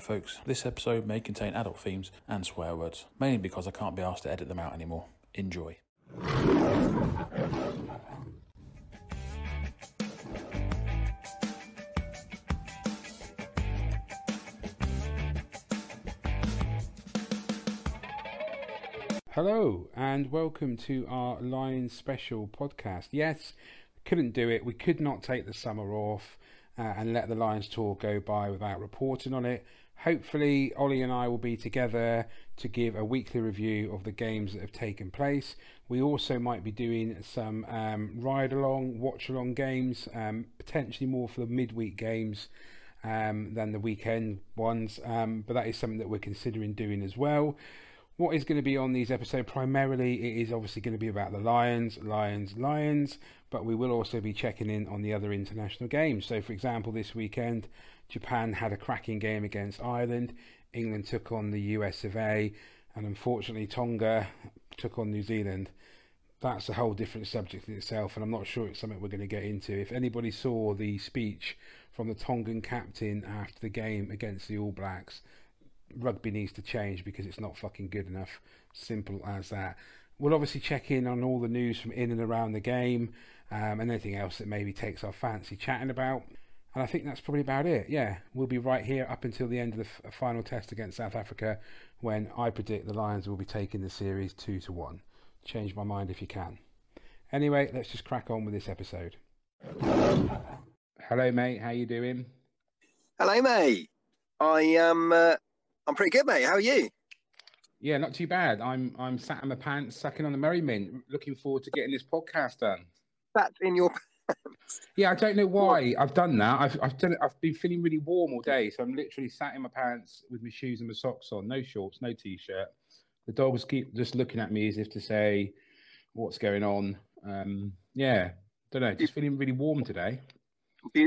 Folks. This episode may contain adult themes and swear words, mainly because I can't be asked to edit them out anymore. Enjoy. Hello and welcome to our Lions special podcast. Yes, couldn't do it. We could not take the summer off uh, and let the Lions tour go by without reporting on it. Hopefully, Ollie and I will be together to give a weekly review of the games that have taken place. We also might be doing some um, ride along, watch along games, um, potentially more for the midweek games um, than the weekend ones, um, but that is something that we're considering doing as well. What is going to be on these episodes? Primarily it is obviously going to be about the lions lions lions but we will also be checking in on the other international games. So for example this weekend japan had a cracking game against ireland england took on the us of a and unfortunately tonga took on new zealand that's a whole different subject in itself and i'm not sure it's something we're going to get into if anybody saw the speech from the tongan captain after the game against the all blacks rugby needs to change because it's not fucking good enough. Simple as that. We'll obviously check in on all the news from in and around the game um, and anything else that maybe takes our fancy chatting about. And I think that's probably about it. Yeah, we'll be right here up until the end of the final test against South Africa when I predict the Lions will be taking the series 2 to 1. Change my mind if you can. Anyway, let's just crack on with this episode. Hello, mate. How you doing? Hello, mate. I am. Uh, I'm pretty good, mate. How are you? Yeah, not too bad. I'm I'm sat in my pants, sucking on the Murray mint, looking forward to getting this podcast done. That's in your. Yeah, I don't know why I've done that. I've I've done it. I've been feeling really warm all day, so I'm literally sat in my pants with my shoes and my socks on, no shorts, no t-shirt. The dogs keep just looking at me as if to say, "What's going on?" Um, yeah, don't know. Just feeling really warm today.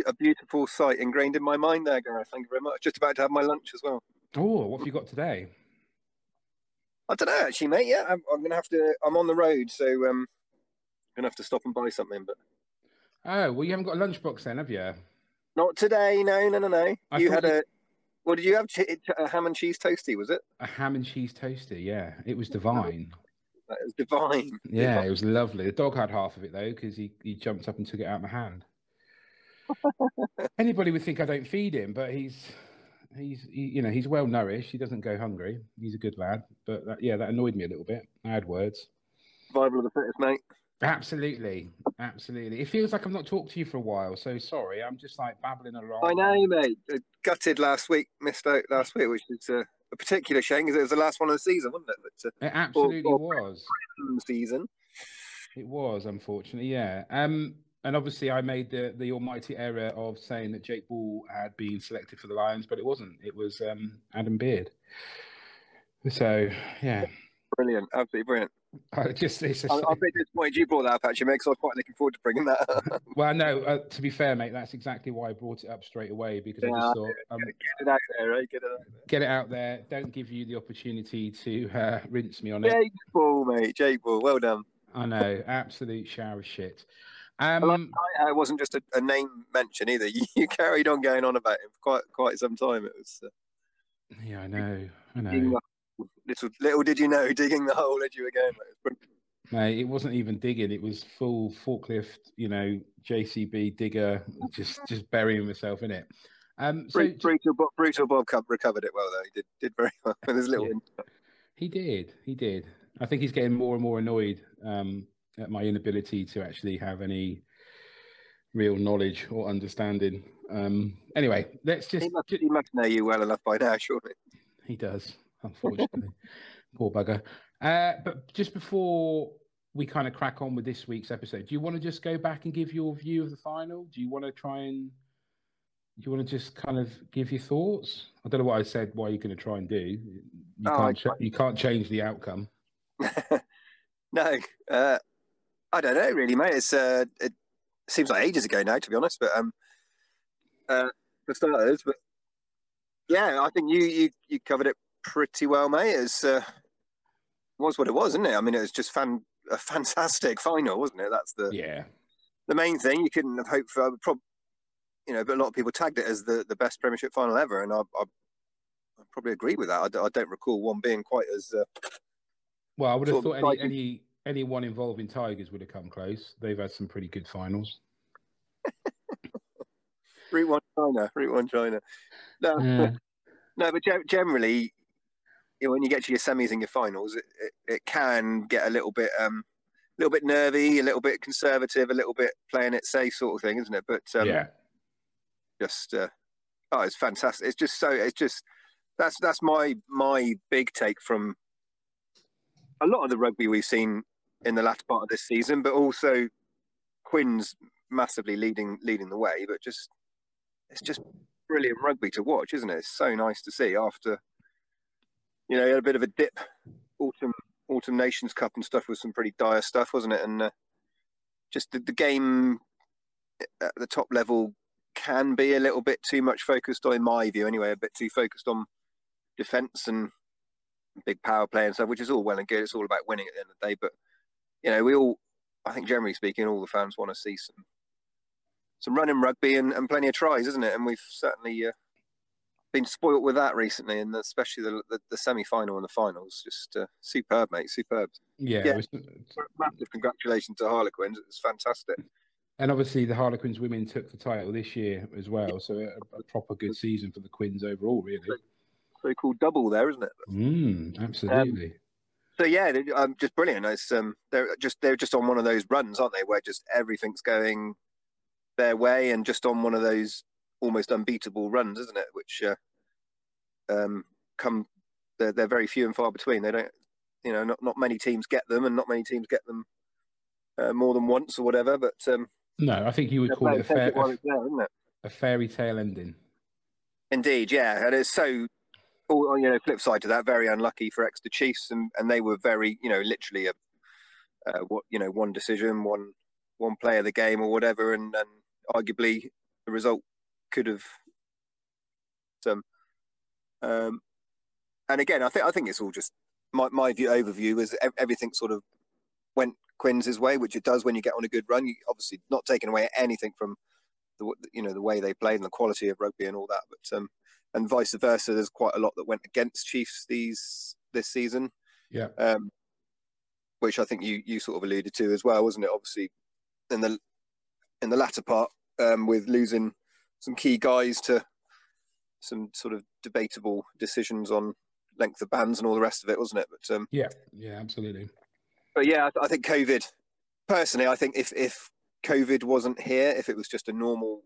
A beautiful sight ingrained in my mind there, Gareth. Thank you very much. Just about to have my lunch as well. Oh, what have you got today? I don't know, actually, mate. Yeah, I'm, I'm gonna have to. I'm on the road, so um, I'm gonna have to stop and buy something, but Oh, well, you haven't got a lunchbox then, have you? not today. No, no, no, no. I you had a. What did you have? A ham and cheese toasty, was it? A ham and cheese toasty. Yeah, it was oh, divine. That was divine. Yeah, it was lovely. The dog had half of it though because he, he jumped up and took it out of my hand. Anybody would think I don't feed him, but he's he's he, you know he's well nourished. He doesn't go hungry. He's a good lad. But that, yeah, that annoyed me a little bit. I had words. Survival of the fittest, mate. Absolutely, absolutely. It feels like I've not talked to you for a while. So sorry. I'm just like babbling along. I know, mate. Uh, Gutted last week, missed out last week, which is uh, a particular shame because it was the last one of the season, wasn't it? But, It absolutely or- was. uh, season. It was, unfortunately, yeah. Um, and obviously, I made the the almighty error of saying that Jake Ball had been selected for the Lions, but it wasn't. It was um, Adam Beard. So yeah, Brilliant, absolutely brilliant. I just it's a, I, I'm a bit disappointed you brought that up, actually, mate, because I was quite looking forward to bringing that up. well, no. Uh, to be fair, mate, that's exactly why I brought it up straight away because I just thought um, Get it out there, right? Get it out there. get it out there. Don't give you the opportunity to uh, rinse me on it. Jake Ball, mate. Jake Ball. Well done. I know, absolute shower of shit. I Um, how it wasn't just a, a name mention either. You, you carried on going on about him for quite quite some time. It was uh, yeah, I know, I know. Little little did you know, digging the hole as you again. Mate. It was brilliant. Mate, it wasn't even digging; it was full forklift, you know, JCB digger, just just burying myself in it. Um, so Bru- brutal, Bob, brutal Bob recovered it well though. He did did very well with his little. Yeah. he did, he did. I think he's getting more and more annoyed um, at my inability to actually have any real knowledge or understanding. Um, anyway, let's just. He must, he must know you well enough by now, surely. He does, unfortunately. Poor bugger. Uh, but just before we kind of crack on with this week's episode, do you want to just go back and give your view of the final? Do you want to try and do you want to just kind of give your thoughts? I don't know what I said. What you're going to try and do? You Oh, can't. Cha- you can't change the outcome. no, uh, I don't know really, mate. It's uh, it seems like ages ago now, to be honest. But um, uh, for starters, but yeah, I think you you you covered it pretty well, mate. It's uh, was what it was, isn't it? I mean, it was just fan a fantastic final, wasn't it? That's the Yeah. the main thing. You couldn't have hoped for. Prob- you know, but a lot of people tagged it as the, the best Premiership final ever, and I, I probably agree with that. I, d- I don't recall one being quite as. Uh, Well, I would have thought any, exciting. any anyone involving Tigers would have come close. They've had some pretty good finals. Route One China, Route One China. No, Yeah. no, but ge- generally, when you get to your semis and your finals, it, it, it can get a little bit, um, a little bit nervy, a little bit conservative, a little bit playing it safe sort of thing, isn't it? But um, yeah. just, uh, oh, it's fantastic. It's just so, it's just that's that's my my big take from a lot of the rugby we've seen in the latter part of this season, but also Quinn's massively leading leading the way. But just it's just brilliant rugby to watch, isn't it? It's so nice to see after you know, you had a bit of a dip autumn autumn nations cup and stuff was some pretty dire stuff, wasn't it? And uh, just the, the game at the top level can be a little bit too much focused in my view anyway, a bit too focused on defence and big power play and stuff, which is all well and good. It's all about winning at the end of the day. But you know, we all, I think, generally speaking, all the fans want to see some some running rugby and, and plenty of tries, isn't it? And we've certainly uh, been spoilt with that recently, and especially the the, the semi final and the finals. Just uh, superb, mate, superb. Yeah. Yeah. it was- Massive congratulations to Harlequins. It was fantastic. and obviously, the Harlequins women took the title this year as well. So, a, a proper good season for the Quins overall, really. So called double there, isn't it? Mm, absolutely. So yeah, um, just brilliant. It's um, they're just they're just on one of those runs, aren't they? Where just everything's going their way, and just on one of those almost unbeatable runs, isn't it? Which uh, um, come they're, they're very few and far between. They don't, you know, not not many teams get them, and not many teams get them uh, more than once or whatever. But um, no, I think you would call it a, fair, it while it's it? a fairy tale ending. Indeed, yeah, and it's so. Oh, you know, flip side to that, very unlucky for Exeter Chiefs, and, and they were very, you know, literally a, uh, what you know, one decision, one one play of the game or whatever, and, and arguably the result could have some. Um, and again, I think I think it's all just my my view overview is everything sort of went Quinn's way, which it does when you get on a good run. You obviously not taking away anything from the you know the way they played and the quality of rugby and all that, but um, and vice versa. There's quite a lot that went against Chiefs these this season, Yeah. um, which I think you you sort of alluded to as well, wasn't it? Obviously, in the in the latter part, um, with losing some key guys to some sort of debatable decisions on length of bands and all the rest of it, wasn't it? But um, Yeah. Yeah, absolutely. but yeah, I, I think COVID. Personally, I think if if COVID wasn't here, if it was just a normal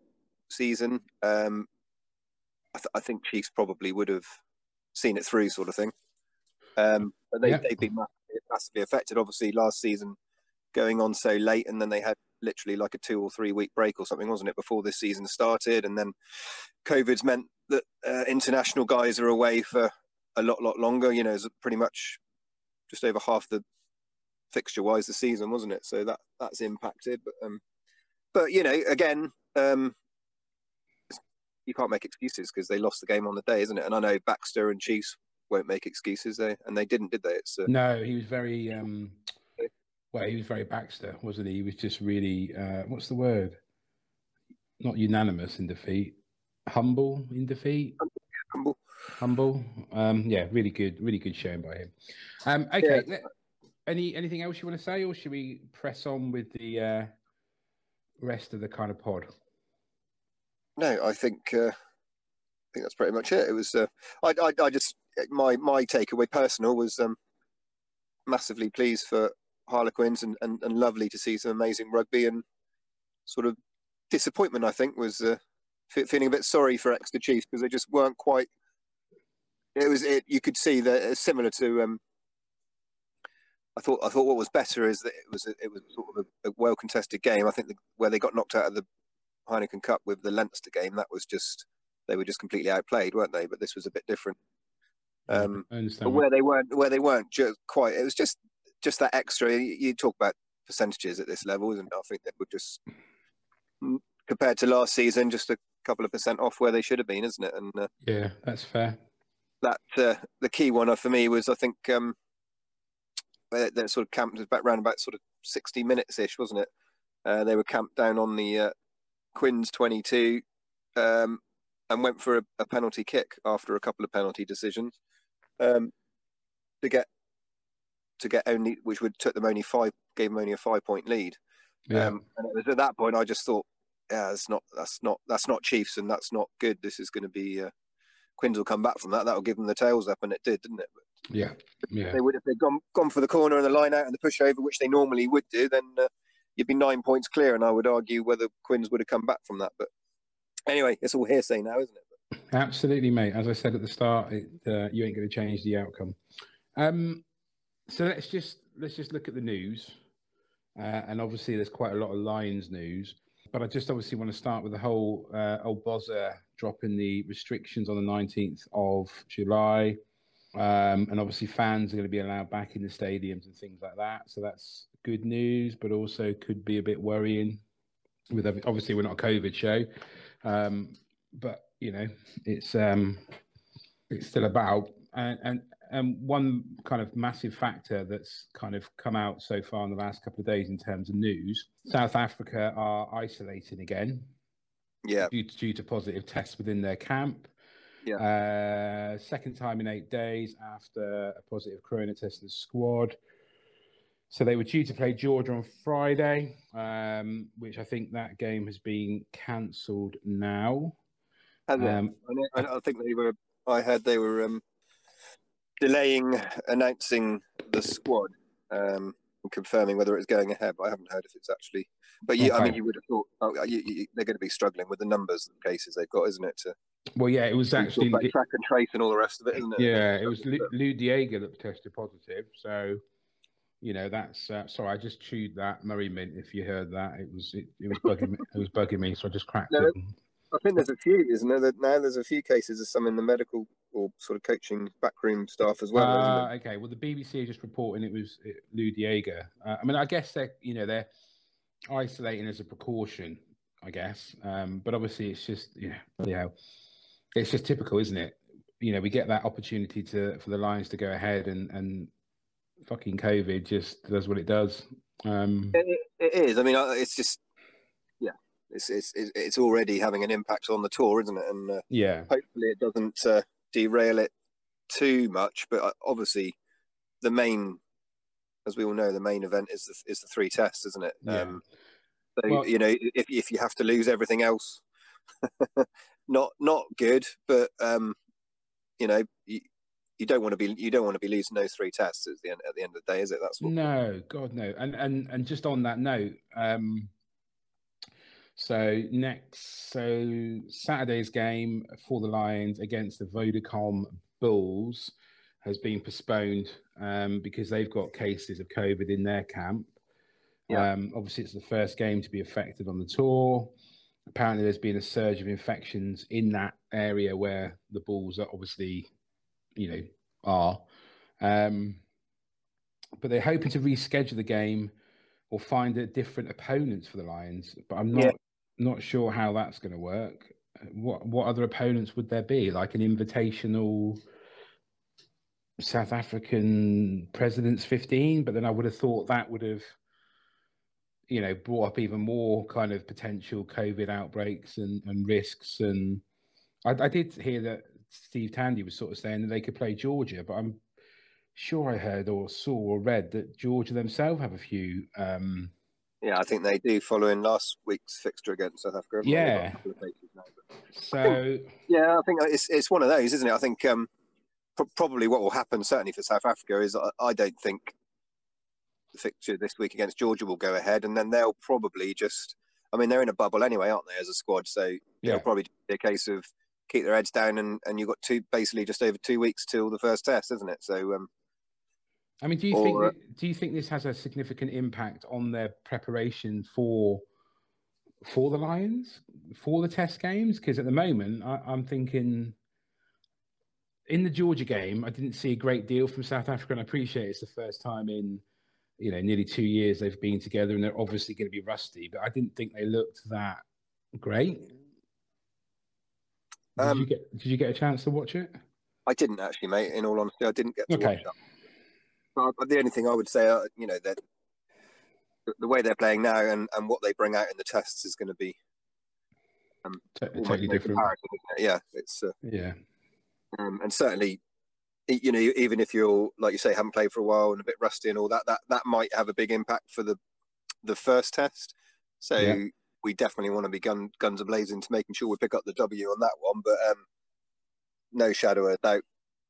season, um, I, th- I think Chiefs probably would have seen it through, sort of thing. Um, but they Yeah. they've been massively, massively affected. Obviously, last season going on so late, and then they had literally like a two or three week break or something, wasn't it, before this season started? And then COVID's meant that uh, international guys are away for a lot, lot longer. You know, it's pretty much just over half the fixture wise the season, wasn't it? So that that's impacted. But um, but you know, again, um, you can't make excuses because they lost the game on the day, isn't it? And I know Baxter and Chiefs won't make excuses, they and they didn't, did they? It's uh, No, he was very um well, he was very Baxter, wasn't he? He was just really uh what's the word? Not unanimous in defeat. Humble in defeat. humble. Humble. Um yeah, really good, really good showing by him. Um okay, let- any anything else you want to say or should we press on with the uh rest of the kind of pod? No, I think uh, I think that's pretty much it. It was uh, I, I I just my my takeaway personal was um, massively pleased for Harlequins and, and, and lovely to see some amazing rugby and sort of disappointment. I think was uh, feeling a bit sorry for Exeter Chiefs because they just weren't quite. It was it. You could see that it's similar to. Um, I thought I thought what was better is that it was a, it was sort of a, a well contested game. I think the, where they got knocked out of the Heineken Cup with the Leinster game, that was just they were just completely outplayed, weren't they? But this was a bit different. Um, I but understand. where they weren't, where they weren't just quite, it was just just that extra. You, you talk about percentages at this level, isn't? I think they were just compared to last season, just a couple of percent off where they should have been, isn't it? And uh, yeah, that's fair. that uh, the key one for me was I think um, they they sort of camped back around about sort of sixty minutes ish, wasn't it? Uh, they were camped down on the uh, Quinn's twenty two, um, and went for a, a penalty kick after a couple of penalty decisions um, to get to get only, which would took them only five, gave them only a five point lead. Yeah. Um, and it was at that point I just thought, yeah, that's not that's not that's not Chiefs, and that's not good. This is going to be uh, Quins will come back from that. That'll give them the tails up, and it did, didn't it? But yeah. Yeah. they would if they'd gone gone for the corner and the line out and the push over, which they normally would do, then uh, you'd be nine points clear. And I would argue whether Quins would have come back from that. But anyway, it's all hearsay now, isn't it? Absolutely, mate. As I said at the start, it, uh, you ain't going to change the outcome. Um, so let's just let's just look at the news, uh, and obviously there's quite a lot of Lions news. But I just obviously want to start with the whole uh, old Bozza dropping the restrictions on the 19th of July, um, and obviously fans are going to be allowed back in the stadiums and things like that. So that's good news, but also could be a bit worrying. With obviously we're not a COVID show, um, but you know it's um, it's still about and and and one kind of massive factor that's kind of come out so far in the last couple of days in terms of news south africa are isolating again. Yeah, due to, due to positive tests within their camp. Yeah. uh, second time in eight days after a positive corona test in the squad. So they were due to play georgia on friday um, which i think that game has been cancelled now. Um, I, I think they were. I heard they were um, delaying announcing the squad um, and confirming whether it's going ahead. But I haven't heard if it's actually. But you, I mean, you would have thought oh, you, you, they're going to be struggling with the numbers of cases they've got, isn't it? To well yeah it was actually like track and trace and all the rest of it, isn't it? Yeah, it was Lou, Lood de Jager that tested positive. So, you know, that's uh, sorry. I just chewed that Murray mint. If you heard that, it was it, it was bugging me. It was bugging me, so I just cracked No, it. I think there's a few, isn't there? Now there's a few cases of some in the medical or sort of coaching backroom staff as well. Uh, okay, well, the BBC are just reporting it was Lood de Jager. Uh, I mean, I guess they're you know they're isolating as a precaution, I guess. Um, but obviously, it's just yeah, you know, it's just typical, isn't it? You know, we get that opportunity to for the Lions to go ahead and and fucking COVID just does what it does. Um, It, it is. I mean, it's just yeah, it's it's it's it's already having an impact on the tour, isn't it? And uh, yeah, hopefully it doesn't uh, derail it too much. But uh, obviously, the main, as we all know, the main event is the is the three tests, isn't it? Yeah. Um, so Well- you know, if if you have to lose everything else, not not good. But um, you know, you, you don't want to be you don't want to be losing those three tests at the end at the end of the day, is it? That's what. No, God no. And and and just on that note, um so next so Saturday's game for the Lions against the Vodacom Bulls has been postponed um because they've got cases of COVID in their camp. Yeah. Um obviously it's the first game to be affected on the tour. Apparently there's been a surge of infections in that area where the Bulls are obviously, you know, are. Um but they're hoping to reschedule the game or find a different opponents for the Lions. But I'm not Yeah. Not sure how that's going to work. What what other opponents would there be? Like an invitational South African Presidents 15, but then I would have thought that would have you know brought up even more kind of potential COVID outbreaks and, and risks. And I, I did hear that Steve Tandy was sort of saying that they could play Georgia, but I'm sure I heard or saw or read that Georgia themselves have a few. Um, Yeah, I think they do following last week's fixture against South Africa. haven't they? They've got Yeah. a couple of cases now, but- so Yeah, I think it's it's one of those, isn't it? I think um, pro- probably what will happen, certainly for South Africa, is I, I don't think the fixture this week against Georgia will go ahead, and then they'll probably just. I mean, they're in a bubble anyway, aren't they, as a squad? So Yeah. it'll probably be a case of keep their heads down, and, and you've got two basically just over two weeks till the first test, isn't it? So um, I mean, do you Or- think that, do you think this has a significant impact on their preparation for for the Lions for the Test games? Because at the moment, I, I'm thinking in the Georgia game, I didn't see a great deal from South Africa, and I appreciate it's the first time in you know nearly two years they've been together, and they're obviously going to be rusty. But I didn't think they looked that great. Did you Um, get Did you get a chance to watch it? I didn't actually, mate. In all honesty, I didn't get to Okay. watch that. The only thing I would say, uh, you know, that the- way they're playing now and, and what they bring out in the tests is going to be um, totally different. it? Yeah, it's uh, Yeah, um, and certainly, you know, even if you're like you say haven't played for a while and a bit rusty and all that, that that might have a big impact for the the first test. So Yeah. we definitely want to be gun, guns a blazing to making sure we pick up the W on that one. But um, no shadow of doubt,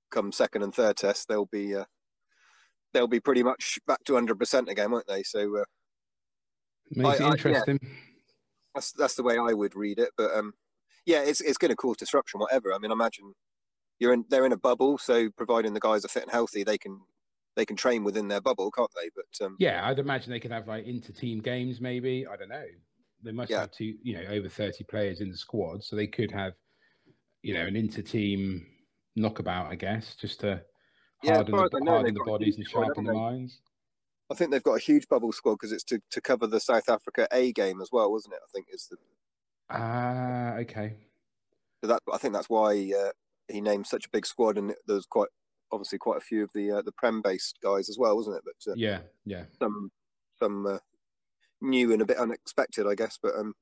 come second and third test, they'll be uh, they'll be pretty much back to hundred percent again, won't they? So uh, makes I- it I- interesting. that's that's the way I would read it. But um, yeah, it's it's going to cause disruption, whatever. I mean, imagine you're in they're in a bubble, so providing the guys are fit and healthy, they can they can train within their bubble, can't they? But um, Yeah, I'd imagine they could have like inter-team games, maybe. I don't know. They must Yeah. have two, you know, over thirty players in the squad, so they could have, you know, an inter-team knockabout, I guess, just to Yeah, harden, the, I know, harden the bodies and squad, sharpen the minds. I think they've got a huge bubble squad because it's to, to cover the South Africa A game as well, wasn't it? I think is the Ah, okay. so that I think that's why uh, he named such a big squad, and there's quite obviously quite a few of the uh, the prem based guys as well, wasn't it? But uh, Yeah, yeah. some some uh, new and a bit unexpected, I guess, but um,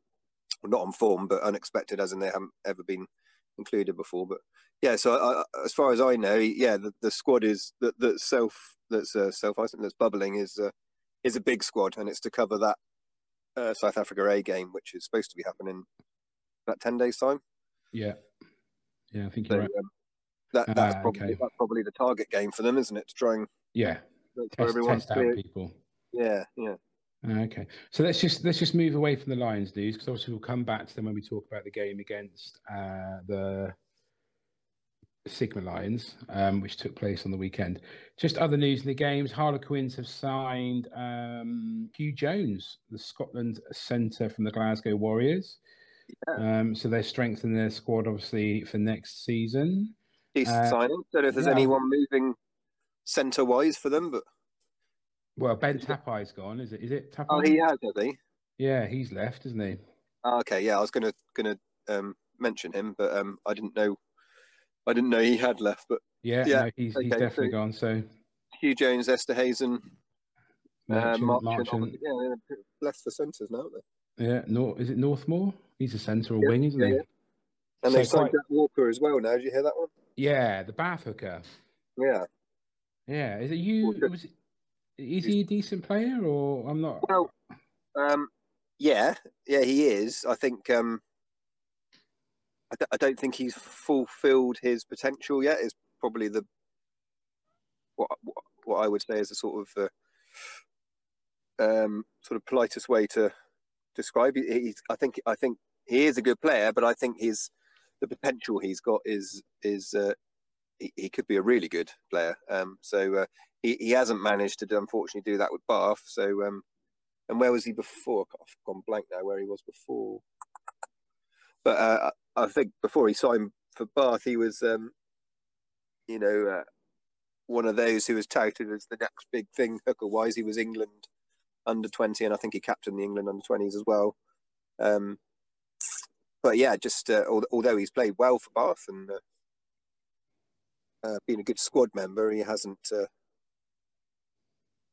well, not on form, but unexpected as in they haven't ever been included before. But yeah, so I, I- as far as I know, yeah, the, the squad is that that self that's uh, self isolation that's bubbling is uh, is a big squad, and it's to cover that uh, South Africa A game, which is supposed to be happening about ten days time. Yeah. Yeah, I think So right. um, that that's Ah, probably okay. that's probably the target game for them, isn't it? To try and Yeah. Test, test out clear. people. Yeah, yeah. Okay, so let's just let's just move away from the Lions news because obviously we'll come back to them when we talk about the game against uh, the Sigma Lions, um, which took place on the weekend. Just other news in the games: Harlequins have signed um, Huw Jones, the Scotland centre from the Glasgow Warriors. Um, so they're strengthening their squad obviously for next season. Decent Uh, signing. Don't know if there's yeah. anyone moving centre wise for them, but Well, Ben Tapuai's gone, is it? Is it Tapuai? oh, he has, has he? Yeah, he's left, isn't he? Oh, okay, yeah, I was gonna gonna um, mention him, but um, I didn't know. I didn't know he had left. But Yeah, Yeah, no, he's he's okay, definitely so- gone. So Huw Jones, Esterhuizen, uh, Marchant, yeah, left for centres now, aren't they? yeah, Nor is it Northmore? He's a centre or Yeah, wing, isn't yeah, he? yeah. And So they signed quite- Jack Walker as well. Now, did you hear that one? Yeah, the Bath hooker. Yeah. Yeah, is it you? Walker. Was it, is he a decent player or I'm not? Well, um, yeah, yeah, he is. I think. Um, I, don't think he's fulfilled his potential yet. Is probably the what what, what I would say is a sort of uh, um, sort of politest way to describe. He, he's, I think. I think he is a good player, but I think his the potential he's got is is uh, he, he could be a really good player. Um, so uh, he, he hasn't managed to unfortunately do that with Bath. So um, and where was he before? I've gone blank now. Where he was before, but uh, I I think before he signed for Bath, he was um, you know uh, one of those who was touted as the next big thing hooker wise. He was England under twenty, and I think he captained the England under twenties as well. Um, but yeah, just uh, although he's played well for Bath and uh, uh, been a good squad member, he hasn't uh,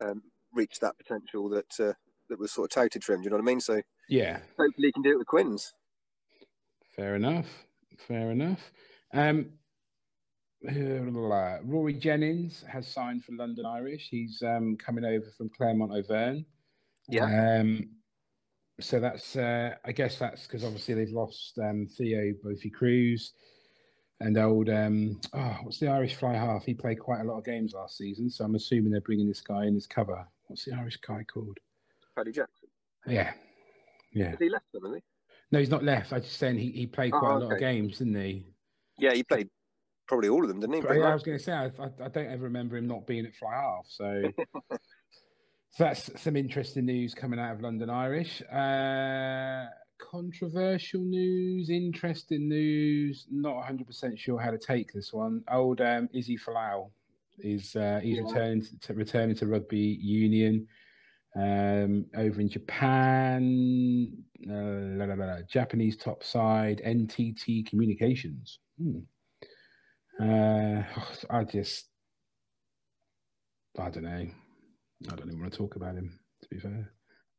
um, reached that potential that uh, that was sort of touted for him. Do you know what I mean? So Yeah, hopefully he can do it with Quins. fair enough. Fair enough. Um, uh, Rory Jennings has signed for London Irish. He's um, coming over from Clermont Auvergne. Yeah. Um, so that's, uh, I guess that's because obviously they've lost um, Theo Brophy Clews and old, um, oh, what's the Irish fly half? He played quite a lot of games last season. So I'm assuming they're bringing this guy in as cover. What's the Irish guy called? Paddy Jackson. Yeah. Yeah. Has he left them? Has he? No, he's not left. I just saying he, he played Oh, quite a lot of games, didn't he? Yeah, he played probably all of them, didn't he? Yeah, I was going to say I, I, I don't ever remember him not being at fly half. So, so that's some interesting news coming out of London Irish. Uh, controversial news, interesting news. Not 100 percent sure how to take this one. Old um, Izzy Folau is uh, he's Yeah. returning to, returning to rugby union um, over in Japan. Uh, la, la, la, la, Japanese top side NTT Communications. Hmm. Uh, I just, I don't know. I don't even want to talk about him. To be fair,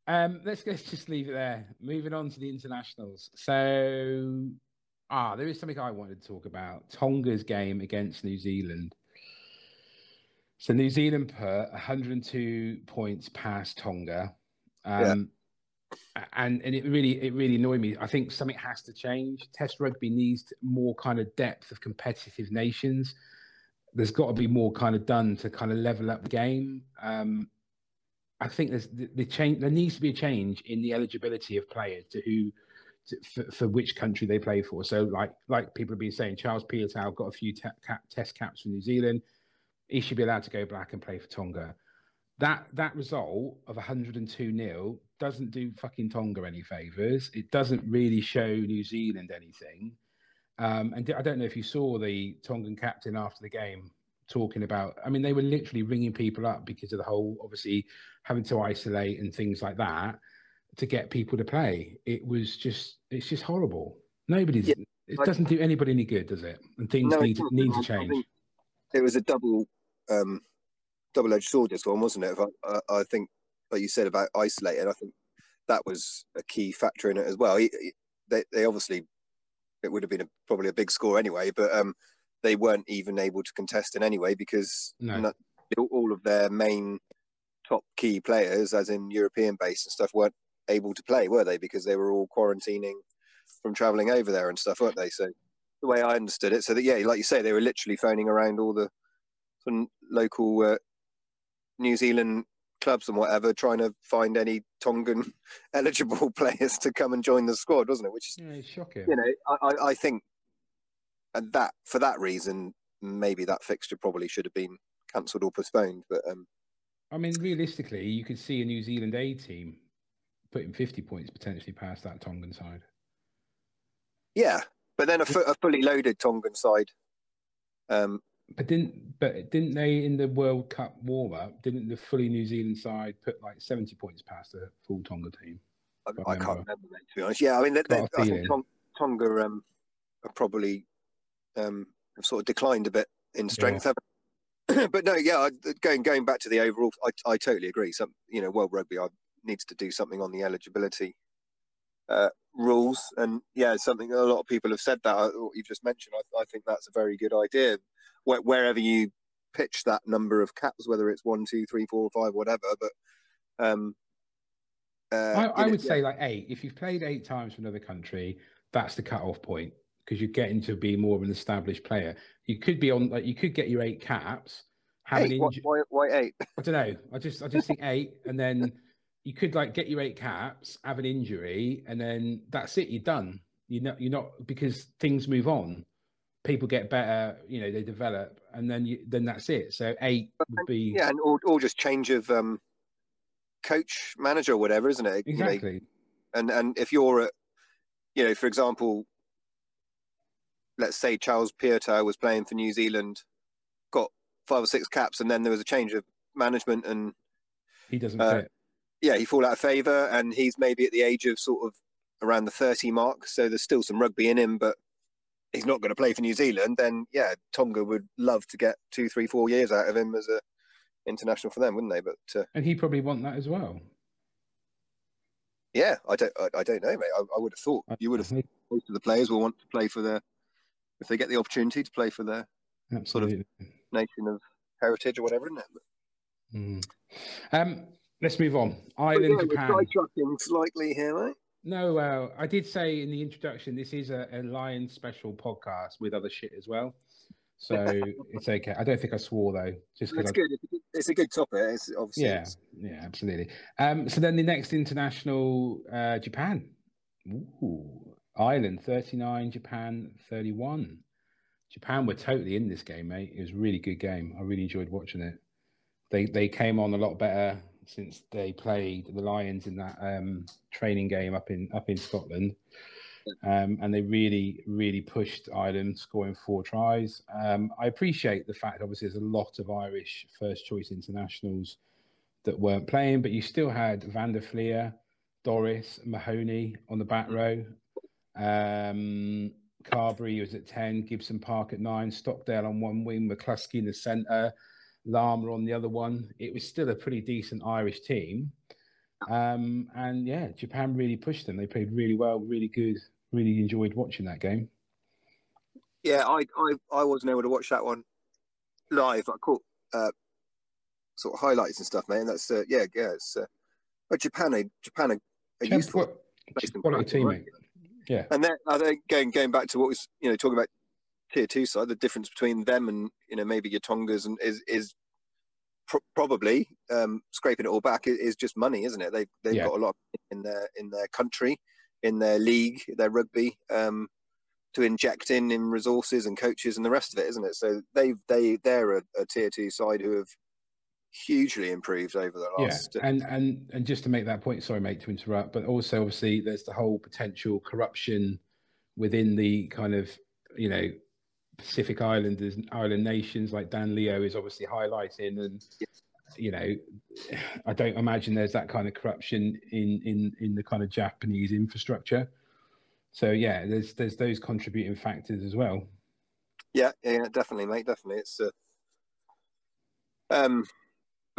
Um, let's let's just leave it there. Moving on to the internationals. So, ah, there is something I wanted to talk about. Tonga's game against New Zealand. So New Zealand put 102 points past Tonga. Um, and and it really it really annoyed me. I think something has to change. Test rugby needs more kind of depth of competitive nations. There's got to be more kind of done to kind of level up the game. Um, I think there's the, the, change. There needs to be a change in the eligibility of players to who to, for, for, which country they play for. So like like people have been saying, Charles Piutau got a few te- cap, test caps for New Zealand. He should be allowed to go back and play for Tonga that that result of 102 nil doesn't do fucking Tonga any favors. It doesn't really show New Zealand anything. Um, and I don't know if you saw the Tongan captain after the game talking about. I mean, they were literally ringing people up because of the whole, obviously, having to isolate and things like that to get people to play. It was just, it's just horrible. Nobody's. Yeah, it doesn't do anybody any good, does it? And things no, need to, need to change. It was a double um, double-edged sword this one, wasn't it? I, I, think, like you said about isolating, I think that was a key factor in it as well. He, he, they, they obviously it would have been a, probably a big score anyway, but um, they weren't even able to contest in any way because no. not, all of their main top key players, as in European base and stuff, weren't able to play, were they? Because they were all quarantining from travelling over there and stuff, weren't they? So the way I understood it, so that yeah, like you say, they were literally phoning around all the some local uh, New Zealand clubs and whatever trying to find any Tongan eligible players to come and join the squad, wasn't it? Which is yeah, shocking. You know, I, I think, and that for that reason, maybe that fixture probably should have been cancelled or postponed. But um, I mean, realistically, you could see a New Zealand A team putting fifty points potentially past that Tongan side. Yeah, but then a, a fully loaded Tongan side um, but didn't but didn't they in the World Cup warm up? Didn't the fully New Zealand side put like seventy points past the full Tonga team? I, I, can't remember, mate, to be honest. Yeah, I mean, they, they, I think Tonga um, are probably um, have sort of declined a bit in strength. Yeah. but no, yeah, going going back to the overall, I, I totally agree. Some you know, World Rugby needs to do something on the eligibility uh, rules, and yeah, something a lot of people have said that. Uh, what you've just mentioned, I, I think that's a very good idea wh- wherever you pitch that number of caps, whether it's one, two, three, four, five, whatever. But um, uh, I, I would say like eight. If you've played eight times for another country, that's the cut-off point because you're getting to be more of an established player. You could be on like you could get your eight caps. Have eight? Inju- why, why eight? I don't know. I just I just think eight, and then you could like get your eight caps, have an injury, and then that's it. You're done. You're not. You're not because things move on people get better, you know, they develop, and then you, then that's it. So eight would be yeah, and or, or just change of um, coach, manager, or whatever, isn't it? Exactly. You know, and and if you're at, you know, for example, let's say Charles Piutau was playing for New Zealand, got five or six caps, and then there was a change of management, and he doesn't uh, fit. Yeah, he fall out of favour, and he's maybe at the age of sort of around the thirty mark. So there's still some rugby in him, but he's not going to play for New Zealand, then yeah, Tonga would love to get two, three, four years out of him as a international for them, wouldn't they? But uh, and he probably want that as well. Yeah, I don't, I, I don't know, mate. I, I, would have thought you would have most of the players will want to play for their if they get the opportunity to play for their Absolutely. sort of nation of heritage or whatever, isn't it? Mm. Um, let's move on. Ireland, yeah, Japan. Slightly here, mate. No, well, I did say in the introduction this is a, a Lion special podcast with other shit as well. So it's okay. I don't think I swore though. Just it's good. It's a good topic. It's obviously yeah, yeah, absolutely. Um, so then the next international, uh, Japan, Ooh, Ireland thirty nine, Japan thirty one. Japan were totally in this game, mate. It was a really good game. I really enjoyed watching it. They they came on a lot better since they played the Lions in that um, training game up in up in Scotland. Um, and they really, really pushed Ireland, scoring four tries. Um, I appreciate the fact, obviously, there's a lot of Irish first choice internationals that weren't playing, but you still had Van der Flier, Doris, Mahoney on the back row. Um, Carbery was at 10, Gibson Park at 9, Stockdale on one wing, McCloskey in the centre, Larmour on the other one. It was still a pretty decent Irish team. Um, and yeah, Japan really pushed them. They played really well, really good. Really enjoyed watching that game. Yeah, I I, I wasn't able to watch that one live. I caught uh, sort of highlights and stuff, mate. And that's uh, yeah, yeah. It's uh, but Japan, Japan are Japan, useful. what- quality team, mate. Yeah, And then I think going going back to what was you know talking about tier two side, the difference between them and you know maybe your Tongas and is is pro- probably um, scraping it all back is, is just money, isn't it? They've they've Yeah. got a lot in their in their country, in their league, their rugby. Um, to inject in in resources and coaches and the rest of it, isn't it? So they've they they're a, a tier two side who have hugely improved over the last. yeah. last. And and and just to make that point, sorry, mate, to interrupt, but also obviously there's the whole potential corruption within the kind of you know Pacific Islanders, island nations, like Dan Leo is obviously highlighting, and you know, I don't imagine there's that kind of corruption in in in the kind of Japanese infrastructure. So yeah, there's there's those contributing factors as well. Yeah, yeah, definitely, mate. Definitely, it's. Uh, um,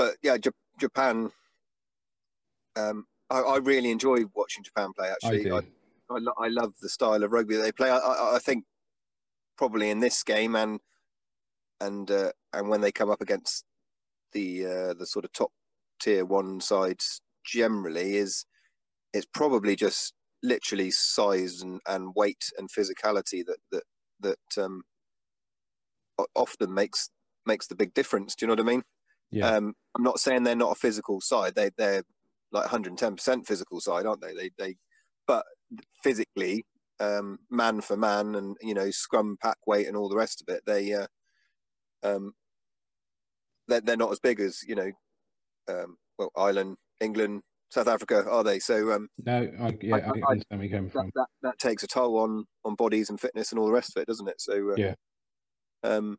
but yeah, J- Japan. Um, I, I really enjoy watching Japan play. Actually. I, I, lo- I love the style of rugby they play. I, I, I think probably in this game and and uh, and when they come up against the uh, the sort of top tier one sides generally is it's probably just literally size and, and weight and physicality that that that um, often makes makes the big difference. Do you know what I mean? Yeah, Um, I'm not saying they're not a physical side. They they're like 110% physical side, aren't they? They they but physically, um, man for man, and you know scrum pack weight and all the rest of it. They uh, um, they're they're not as big as you know, um, well Ireland, England, South Africa, are they? So um, no, I, yeah, I, I- I- understand where that, from. that that takes a toll on on bodies and fitness and all the rest of it, doesn't it? So uh, Yeah. Um,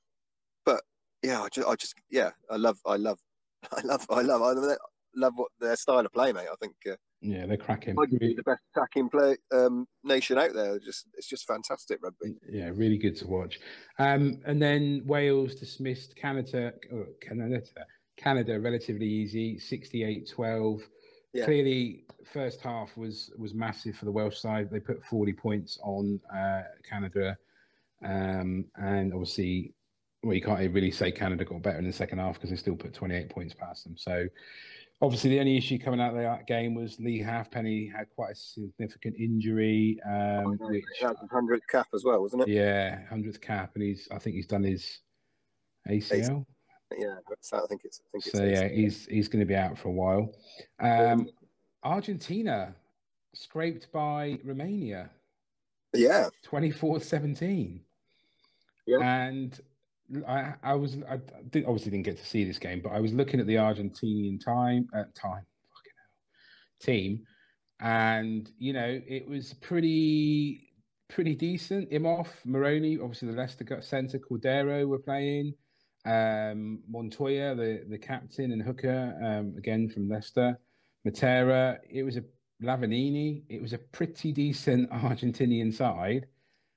but yeah, I just, I just, yeah, I love, I love, I love, I love, I love what their style of play, mate. I think uh, Yeah, they're cracking. arguably the best attacking play um, nation out there. Just, it's just fantastic rugby. Yeah, really good to watch. Um, and then Wales dismissed Canada, or Canada, Canada relatively easy, 68-12. Yeah. Clearly, first half was was massive for the Welsh side. They put 40 points on uh, Canada, um, and obviously, well, you can't really say Canada got better in the second half because they still put 28 points past them. So, obviously, the only issue coming out of that game was Leigh Halfpenny had quite a significant injury, um, which That hundredth cap as well, wasn't it? yeah, hundredth cap, and he's I think he's done his ACL. Yeah, I think it's, I think it's. So yeah, he's he's going to be out for a while. Um, Argentina scraped by Romania, yeah, 24-17. Yeah. And I I was I did, obviously didn't get to see this game, but I was looking at the Argentinian time at time fucking hell team, and you know it was pretty pretty decent. Imhoff, Moroni, obviously the Leicester centre, Cordero were playing. Um, Montoya, the the captain and hooker, um, again from Leicester. Matera, it was a Lavanini. It was a pretty decent Argentinian side.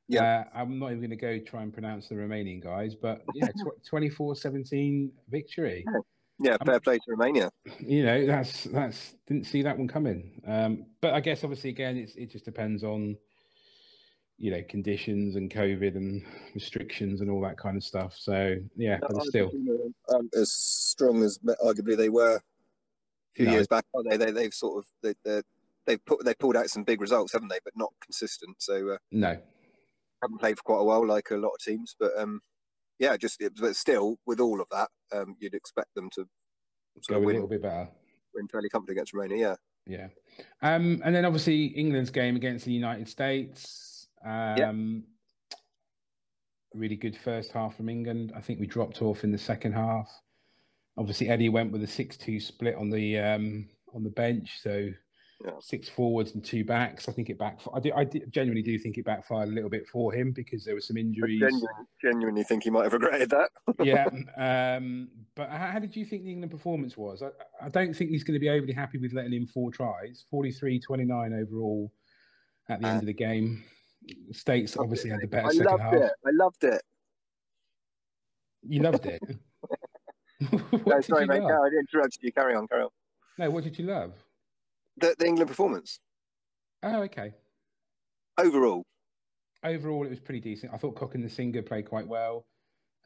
Yeah. Uh, I'm not even going to go try and pronounce the remaining guys, but yeah, tw- 24-17 victory. yeah, fair play to Romania. You know, that's that's didn't see that one coming. Um, but I guess obviously again, it's it just depends on you know conditions and COVID and restrictions and all that kind of stuff. So yeah, but still Argentina aren't as strong as arguably they were a few No. years back. They? they they've sort of they, they they've put they pulled out some big results, haven't they? But not consistent. So uh, no. Haven't played for quite a while, like a lot of teams. But um, yeah, just but still, with all of that, um, you'd expect them to Go sort a win, little bit better. win fairly comfortably against Romania. Yeah, Yeah. Um, and then obviously England's game against the United States. Um, Really good first half from England. I think we dropped off in the second half. Obviously, Eddie went with a six-two split on the um, on the bench, so Yeah. six forwards and two backs. I think it back. I, do, I do, genuinely do think it backfired a little bit for him because there were some I injuries. genuinely, genuinely think he might have regretted that. yeah. Um, but how, how did you think the England performance was? I, I don't think he's going to be overly happy with letting in four tries. 43 29 overall at the end Uh, of the game. States obviously had the better I second loved half. it. I loved it. You loved it. No, sorry, mate. love? No, I interrupted you. Carry on. Carry on. No, what did you love? The, the England performance Oh, okay. overall. Overall, it was pretty decent. I thought Cokanasiga played quite well.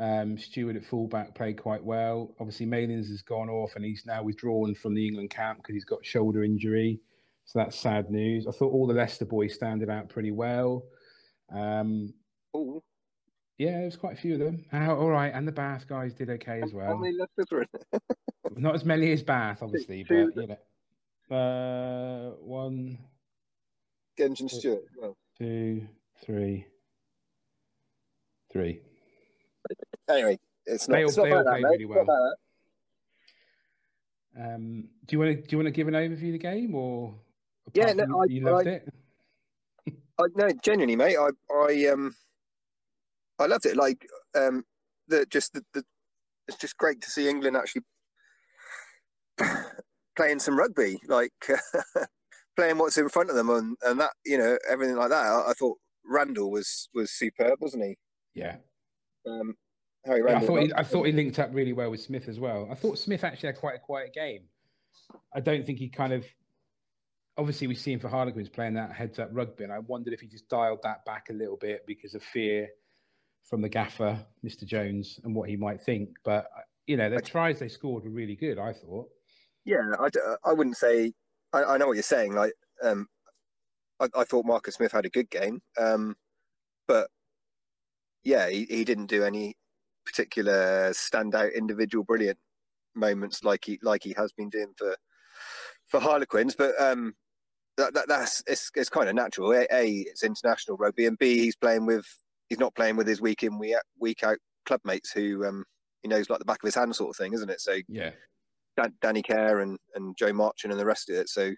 Um, Steward at fullback played quite well. Obviously, Malins has gone off and he's now withdrawn from the England camp because he's got shoulder injury. So that's sad news. I thought all the Leicester boys standed out pretty well. Um, Ooh, yeah, there was quite a few of them. All right, and the Bath guys did okay as how well. many Leicester were in it? Not as many as Bath, obviously, but you know, uh, one, Genge and Steward. Well, two, three, three. anyway, it's not. They all- it's not they all that, played really well. Um, do you want to do you want to give an overview of the game or? Yeah, no, I- you loved I- it. I, no, genuinely, mate. I, I, um, I loved it. Like, um, the just the, the it's just great to see England actually playing some rugby, like playing what's in front of them, and and that you know everything like that. I, I thought Randall was was superb, wasn't he? Yeah, Um, Harry Yeah, I Randall. thought he, I thought he linked up really well with Smith as well. I thought Smith actually had quite a quiet game. I don't think he kind of. Obviously, we see him for Harlequins playing that heads up rugby, and I wondered if he just dialed that back a little bit because of fear from the gaffer, Mr. Jones, and what he might think. But you know, the tries they scored were really good. I thought. Yeah, I, I wouldn't say. I, I know what you're saying. Like, um, I, I thought Marcus Smith had a good game, um, but yeah, he, he didn't do any particular standout individual brilliant moments like he like he has been doing for for Harlequins. But um, that, that that's it's, it's kind of natural. A, a, it's international rugby, and B, he's playing with he's not playing with his week in week out, week out club mates who um, he knows like the back of his hand, sort of thing, isn't it? So Yeah, Dan- Danny Care and, and Joe Marchant and the rest of it. So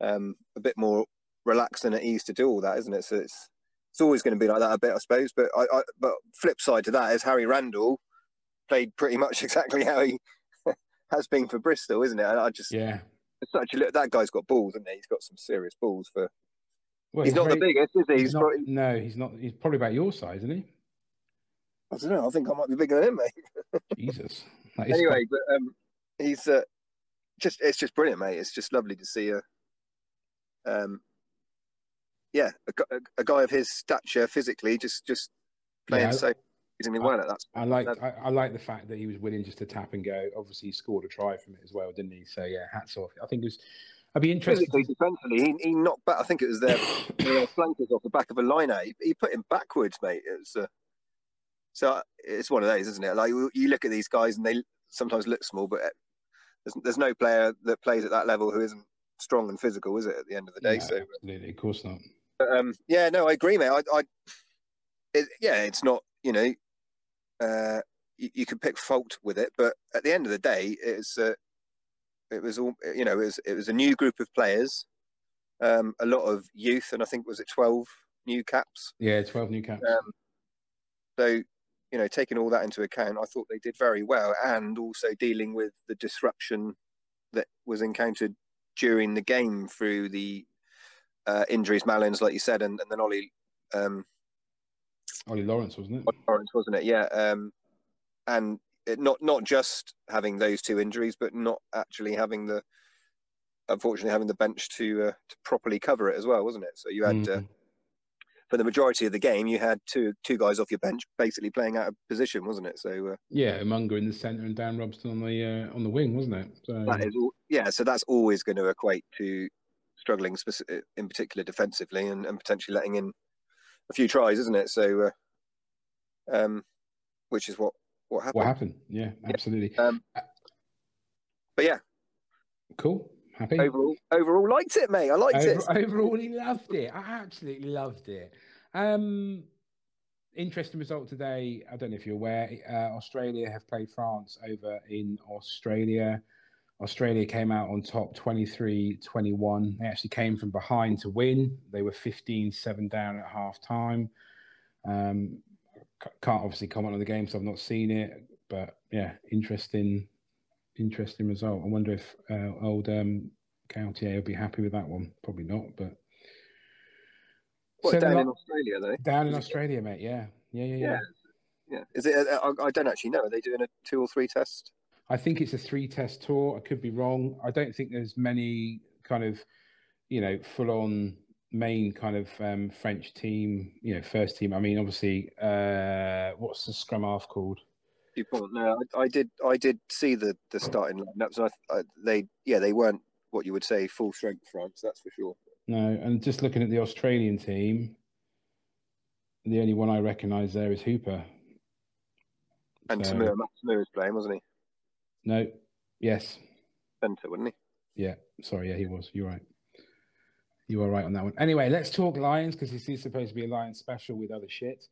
um, a bit more relaxed and at ease to do all that, isn't it? So it's it's always going to be like that a bit, I suppose. But I, I but flip side to that is Harry Randall played pretty much exactly how he has been for Bristol, isn't it? And I just yeah. it's such a li- that guy's got balls, isn't he? He's got some serious balls for. Well, he's, not the biggest, is he? He's He's not, probably, no, he's not. He's probably about your size, isn't he? I don't know. I think I might be bigger than him, mate. Jesus. Anyway, but um, he's uh, just it's just brilliant, mate. It's just lovely to see a um, yeah, a, a, a guy of his stature physically just just playing Yeah, so amazingly I- well at that. I like I, I like the fact that he was willing just to tap and go. Obviously, he scored a try from it as well, didn't he? So yeah, hats off. I think it was. I'd be interested. physically, defensively, he, he knocked back. I think it was their, their flankers off the back of a line out. He, he put him backwards, mate. It was uh, so it's one of those, isn't it? Like you look at these guys and they sometimes look small, but there's, there's no player that plays at that level who isn't strong and physical, is it? At the end of the day, No, so. absolutely, of course not. um, yeah, no, I agree, mate. I, I it, yeah, it's not, you know, uh, you, you can pick fault with it, but at the end of the day, it's, uh, it was all, you know, it was, it was a new group of players, um, a lot of youth, and I think was it twelve new caps. Yeah, twelve new caps. Um, so, you know, taking all that into account, I thought they did very well, and also dealing with the disruption that was encountered during the game through the uh, injuries, Malins, like you said, and, and then Ollie um, Ollie Lawrence, wasn't it? Lawrence, wasn't it? Yeah, um, and it, not not just having those two injuries, but not actually having the, unfortunately, having the bench to uh, to properly cover it as well, wasn't it? So you had. Uh, Mm. For the majority of the game, you had two two guys off your bench, basically playing out of position, wasn't it? So uh, Yeah, Munger in the centre and Dan Robson on the uh, on the wing, wasn't it? So that is yeah. So that's always going to equate to struggling, speci- in particular defensively, and, and potentially letting in a few tries, isn't it? So, uh, um, which is what what happened. what happened? Yeah, absolutely. Um, but yeah, Cool. Happy. overall, overall, liked it, mate. I liked it. Overall, he loved it. I absolutely loved it. Um, interesting result today. I don't know if you're aware. Uh, Australia have played France over in Australia. Australia came out on top 23 21. They actually came from behind to win. They were 15 7 down at half time. Um, can't obviously comment on the game, so I've not seen it. But yeah, interesting, interesting result. I wonder if uh, old um, will be happy with that one. Probably not, but What, Seven down in Australia, though. down in Australia, mate. Yeah, yeah, yeah, yeah. Yeah. Is it? uh, I, I don't actually know. Are they doing a two or three test? I think it's a three-test tour. I could be wrong. I don't think there's many kind of, you know, full on main kind of um, French team, you know, first team. I mean, obviously, uh, what's the scrum half called? Dupont. No, I, I did. I did see the the starting lineups. I, I, they, yeah, they weren't what you would say full strength France. That's for sure. No, and just looking at the Australian team, the only one I recognise there is Hooper. And So- Tamir, Tamir was playing, wasn't he? No, yes, Centre, wasn't he? yeah. Sorry, yeah, he was. You're right. You are right on that one. Anyway, let's talk Lions because this is supposed to be a Lions special with other shit.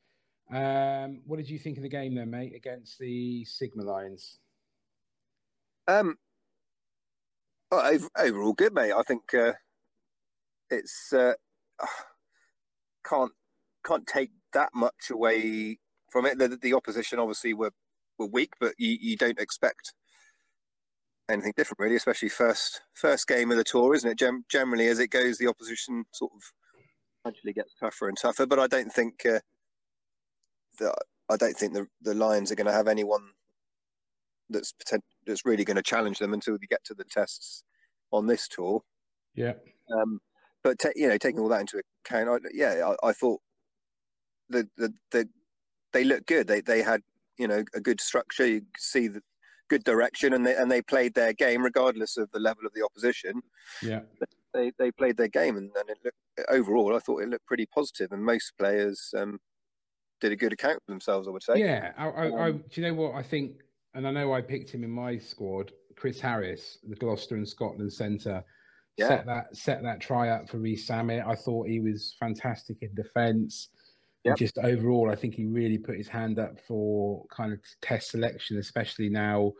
Um, what did you think of the game then, mate, against the Sigma Lions? Um, ov- overall good, mate. I think uh, it's uh, can't can't take that much away from it. The, the opposition obviously were were weak, but you, you don't expect anything different, really. Especially first first game of the tour, isn't it? Gem- generally, as it goes, the opposition sort of gradually gets tougher and tougher. But I don't think uh, that I don't think the the Lions are going to have anyone that's potent- that's really going to challenge them until we get to the tests on this tour. Yeah, Um, but ta- you know, taking all that into account, I, yeah, I, I thought the, the the they looked good. They they had you know a good structure. You could see the good direction, and they and they played their game regardless of the level of the opposition. yeah, They they played their game, and, and it looked overall. I thought it looked pretty positive, and most players um, did a good account of themselves. I would say. yeah. I, I, I, Um, do you know what I think? And I know I picked him in my squad. Chris Harris, the Gloucester and Scotland centre, Yeah. set that set that try up for Rees-Zammit. I thought he was fantastic in defence. Yep. Just overall, I think he really put his hand up for kind of test selection, especially now.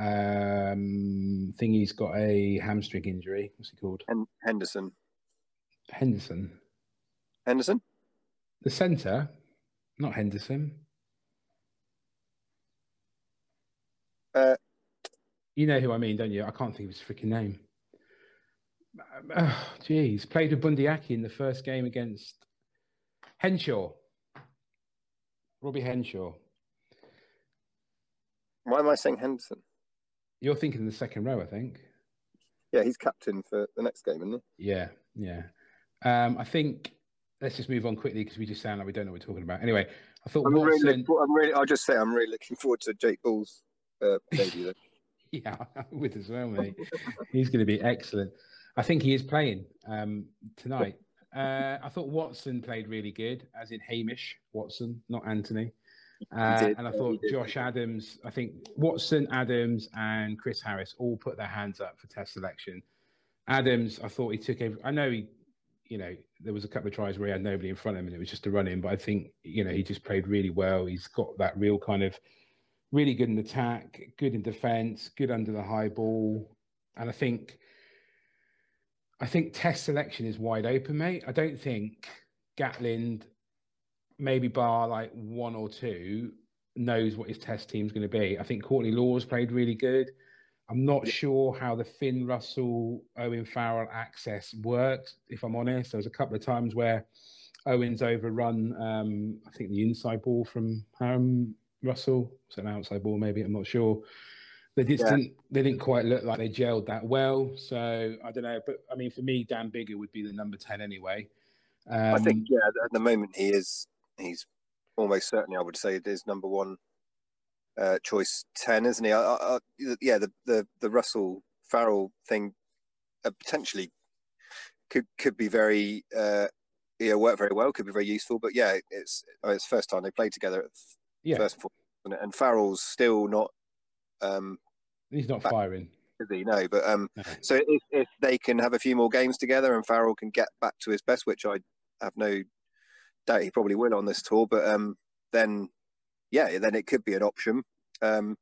Um, think he's got a hamstring injury. What's he called? Henderson. Henderson. Henderson. The centre, not Henderson. Uh, You know who I mean, don't you? I can't think of his freaking name. Oh, Jeez, played with Bundee Aki in the first game against Henshaw. Robbie Henshaw. why am I saying Henderson? You're thinking the second row, I think. Yeah, he's captain for the next game, isn't he? Yeah, yeah. Um, I think let's just move on quickly because we just sound like we don't know what we're talking about. Anyway, I thought I'm really, Watson. for- I'm really. I'll just say I'm really looking forward to Jake Ball's uh, debut. Yeah, I would as well, mate. He's going to be excellent. I think he is playing um, tonight. Uh, I thought Watson played really good, as in Hamish Watson, not Anthony. Uh, and I thought. Josh Adams, I think Watson, Adams, and Chris Harris all put their hands up for test selection. Adams, I thought he took every. I know he, you know, there was a couple of tries where he had nobody in front of him and it was just a run in, but I think, you know, he just played really well. He's got that real kind of really good in attack, good in defence, good under the high ball. And I think I think test selection is wide open, mate. I don't think Gatland, maybe bar like one or two, knows what his test team's going to be. I think Courtney Lawes played really good. I'm not sure how the Finn Russell Owen Farrell access worked, if I'm honest. There was a couple of times where Owen's overrun, um, I think the inside ball from um, Russell. Was an outside ball? Maybe I'm not sure. They just Yeah. didn't. They didn't quite look like they gelled that well. So I don't know. But I mean, for me, Dan Biggar would be the number ten anyway. Um, I think yeah. At the moment, he is. He's almost certainly. I would say it is number one uh, choice ten, isn't he? I, I, yeah. The, the the Russell Farrell thing uh, potentially could could be very. Uh, yeah, work very well. Could be very useful. But yeah, it's uh, it's first time they played together. At yeah, First and foremost, isn't it? and Farrell's still not. Um, he's not firing. is he? No, but um, No. So if, if they can have a few more games together and Farrell can get back to his best, which I have no doubt he probably will on this tour, but um, then yeah, then it could be an option. Um,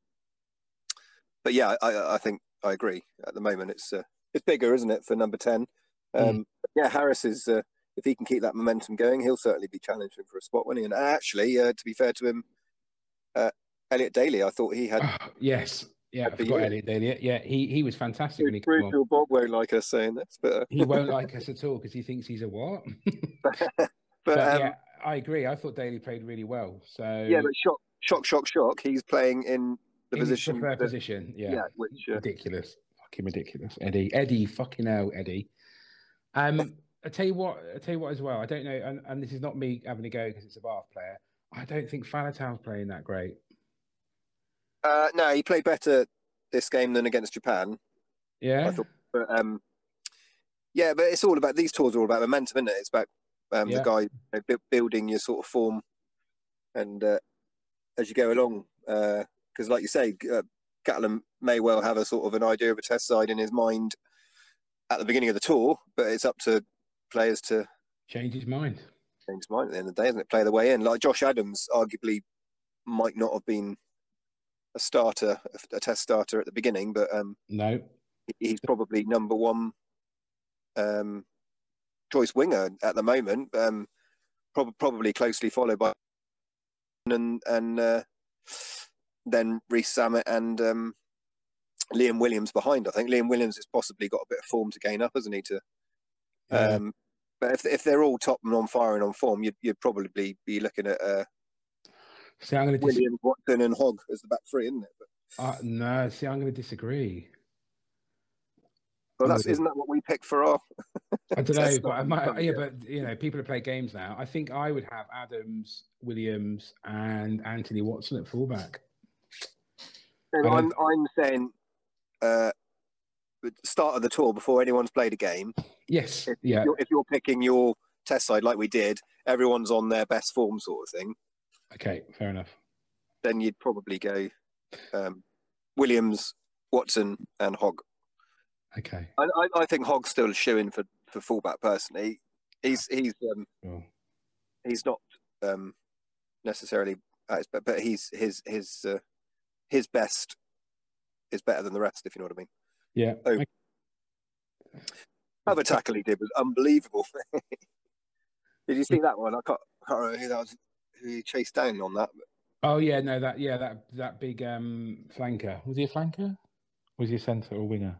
but yeah, I, I think I agree. At the moment, it's uh, it's Biggar, isn't it, for number ten? Um, Yeah, Harris is. Uh, if he can keep that momentum going, he'll certainly be challenging for a spot winning. And actually, uh, to be fair to him, uh, Elliot Daly, I thought he had. Oh, yes, yeah, I forgot. Elliot Daly. Yeah, he he was fantastic when he came on. Bob won't like us saying this, but uh, He won't like us at all because he thinks he's a what? but, But, um, yeah, I agree. I thought Daly played really well. So Yeah, but shock, shock, shock, shock. He's playing in the in position. preferred that- position. Yeah, yeah, which uh, ridiculous. fucking ridiculous, Eddie. Eddie, fucking hell, Eddie. Um, I tell you what, I tell you what as well. I don't know, and, and this is not me having a go because it's a Bath player. I don't think Faletau's playing that great. Uh, no, he played better this game than against Japan. Yeah, I thought, but um, yeah, but it's all about these tours are all about momentum, isn't it? It's about um, Yeah. the guy you know, bu- building your sort of form, and uh, as you go along, because like you say, uh, Gatland may well have a sort of an idea of a test side in his mind at the beginning of the tour, but it's up to players to change his mind. change his mind at the end of the day, isn't it? Play the way in. Like Josh Adams, arguably, might not have been a starter, a test starter at the beginning, but um, No, he's probably number one um, choice winger at the moment. Um, prob- probably closely followed by and and uh, then Rees-Zammit and um, Liam Williams behind. I think Liam Williams has possibly got a bit of form to gain up, hasn't he? To Yeah. um, but if if they're all top and on fire and on form, you'd you'd probably be looking at uh, see, I'm going to dis- Williams, Watson, and Hogg as the back three, isn't it? But, uh, no. See, I'm going to disagree. well, that's isn't that what we picked for our? I don't know, but I might, yeah, but you know, people who play games now. I think I would have Adams, Williams, and Anthony Watson at fullback. I I'm I'm saying uh, the start of the tour before anyone's played a game. Yes, If, yeah, you're, if you're picking your test side like we did, everyone's on their best form sort of thing. Okay, fair enough. Then you'd probably go um, Williams, Watson, and Hogg. Okay, I, I, I think Hogg's still shooing for for fullback personally. He's he's um, well, he's not um, necessarily at his, but but he's his his uh, his best is better than the rest. If you know what I mean. yeah, Oh. okay. Other tackle he did was unbelievable. did you see that one? I can't, I can't remember who that was. Who he chased down on that? Oh yeah, no, that yeah, that that big um flanker was he a flanker? Was he a centre or winger?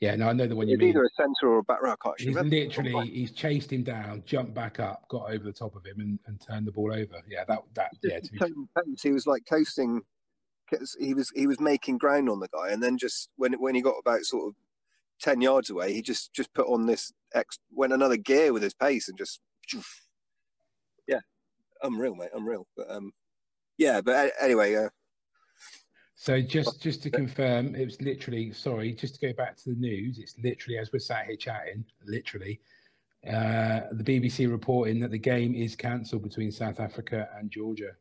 Yeah, no, I know the one you mean. either a centre or a back row. I can't actually He's literally he's chased him down, jumped back up, got over the top of him, and, and turned the ball over. Yeah, that that yeah. To be, he was like coasting. He was he was making ground on the guy, and then just when when he got about sort of ten yards away, he just just put on this ex went another gear with his pace and just unreal, mate, unreal. But um, yeah, but anyway, uh, So just just to confirm, it was literally sorry, just to go back to the news, it's literally as we're sat here chatting, literally, uh, the BBC reporting that the game is cancelled between South Africa and Georgia.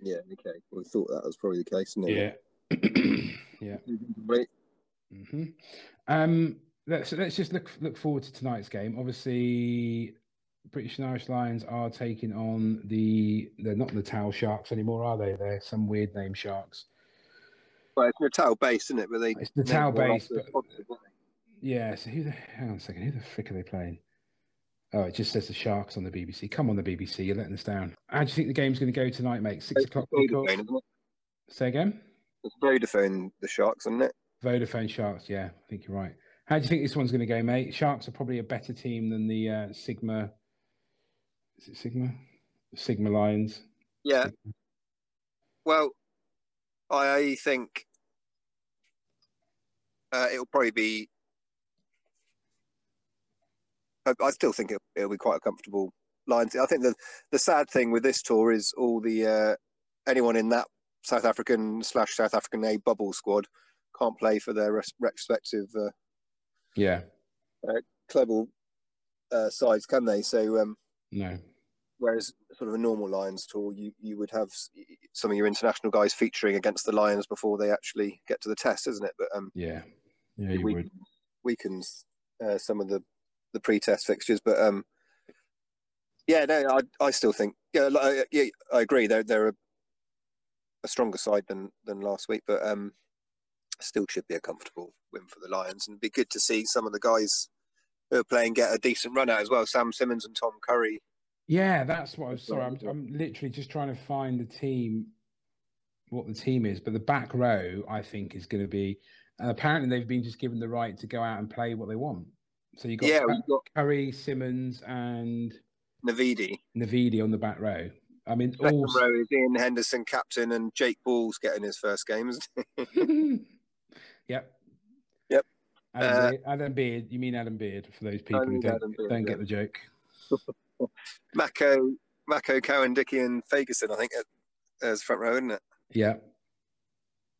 yeah, okay. We thought that was probably the case? Yeah, yeah. Right. hmm Um, let's let's just look look forward to tonight's game. Obviously, British and Irish Lions are taking on the they're not the Towel Sharks anymore, are they? They're some weird name Sharks. Well, it's Natal based, isn't it? But they It's Towel one but. Yeah, so who the hang on a second, who the frick are they playing? Oh, it just says the Sharks on the BBC. Come on, the BBC, you're letting us down. How do you think the game's going to go tonight, mate? Six It's o'clock Vodafone? Say again. It's Vodafone, the Sharks, isn't it? Vodafone Sharks. Yeah, I think you're right. How do you think this one's going to go, mate? Sharks are probably a better team than the uh, Sigma. Is it Sigma? Sigma Lions. Yeah. Well, I think uh, it'll probably be. I, I still think it, it'll be quite a comfortable line. I think the the sad thing with this tour is all the uh, anyone in that South African slash South African A bubble squad can't play for their res- respective uh, Yeah. club uh, sides, can they? So um, No. whereas sort of a normal Lions tour, you you would have some of your international guys featuring against the Lions before they actually get to the test, isn't it? But um, Yeah. Yeah, you weakens, would. weakens uh, some of the the pre-test fixtures. But um, yeah, no, I I still think yeah, like, uh, yeah, I agree. They're they're a, a stronger side than than last week, but um, still should be a comfortable win for the Lions, and it'd be good to see some of the guys who are playing get a decent run out as well. Sam Simmonds and Tom Curry. Yeah, that's what I was. That's Sorry, I'm. I'm literally just trying to find the team, what the team is. But the back row, I think, is going to be. And apparently, they've been just given the right to go out and play what they want. So you got yeah, got Curry, Simmonds, and Navidi. Navidi on the back row. I mean, Second all. row is Iain Henderson, captain, and Jake Ball's getting his first game. isn't he? yep. Adam, Uh, Beard, Adam Beard. You mean Adam Beard for those people who don't, Beard, don't yeah. get the joke. Mako, Mako, Cowan, Dickie, and Fagerson, I think, at- as front row, isn't it? Yeah,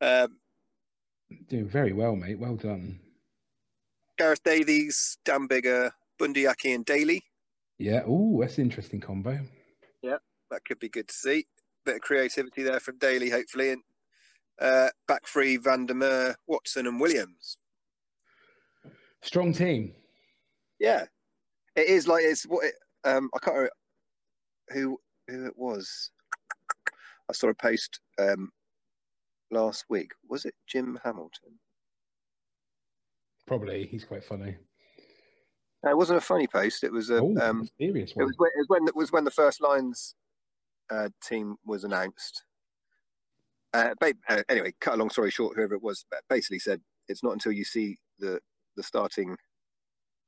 Um, doing very well, mate. Well done. Gareth Davies, Dan Biggar, Bundyaki, and Daly. Yeah. Oh, that's an interesting combo. Yeah, that could be good to see. Bit of creativity there from Daly, hopefully, and uh, back three: Van der Merwe, Watson, and Williams. Strong team. Yeah, it is like it's what it, um I can't remember who who it was. I saw a post um last week. Was it Jim Hamilton? Probably. He's quite funny. No, it wasn't a funny post. It was a Oh, um. serious It one. was when it was when, it was when the first lines uh, team was announced. Uh, uh, anyway, cut a long story short, whoever it was basically said it's not until you see the the starting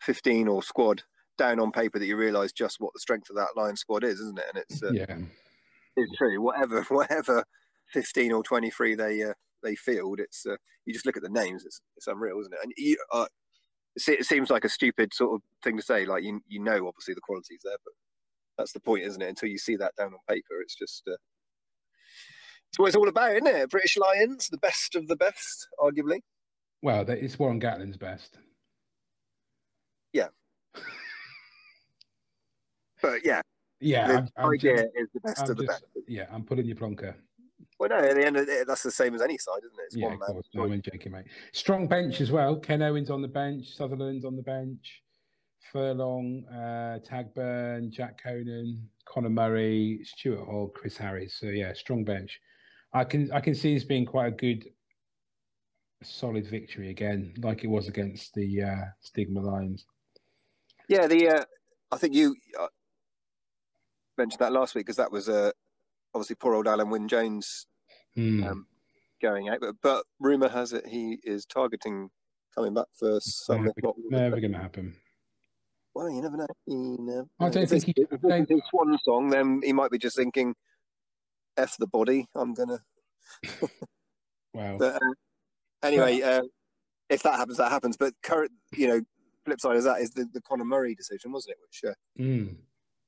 fifteen or squad down on paper that you realise just what the strength of that line squad is, isn't it? And it's uh, yeah. it's true. Whatever whatever fifteen or twenty three they uh, they field, it's uh, you just look at the names, it's it's unreal, isn't it? And you, uh, it it seems like a stupid sort of thing to say. Like you you know, obviously the quality's there, but that's the point, isn't it? Until you see that down on paper, it's just uh, it's what it's all about, isn't it? British Lions, the best of the best, arguably. Well, it's Warren Gatland's best. Yeah. but yeah, Yeah. the I'm, I'm idea just, is the best I'm of the just- best. yeah, I'm pulling your plonker. Well, no, at the end of the day, that's the same as any side, isn't it? It's Yeah, one of course. No, I'm joking, mate. Strong bench as well. Ken Owens on the bench. Sutherland's on the bench. Furlong, uh, Tadhg Beirne, Jack Conan, Conor Murray, Stuart Hall, Chris Harris. So yeah, strong bench. I can I can see this being quite a good, solid victory again, like it was against the uh, Sigma Lions. Yeah, the uh, I think you uh, mentioned that last week because that was uh, obviously poor old Alun Wyn Jones Hmm. Um, going out, but, but rumor has it he is targeting coming back for some. never, never going to happen. well, you never know. You never I don't think he- if this is his swan song, then he might be just thinking, "F the body, I'm gonna." Wow. But uh, anyway, uh, if that happens, that happens. But current, you know, flip side of that is the, the Conor Murray decision, wasn't it? Which uh, Hmm.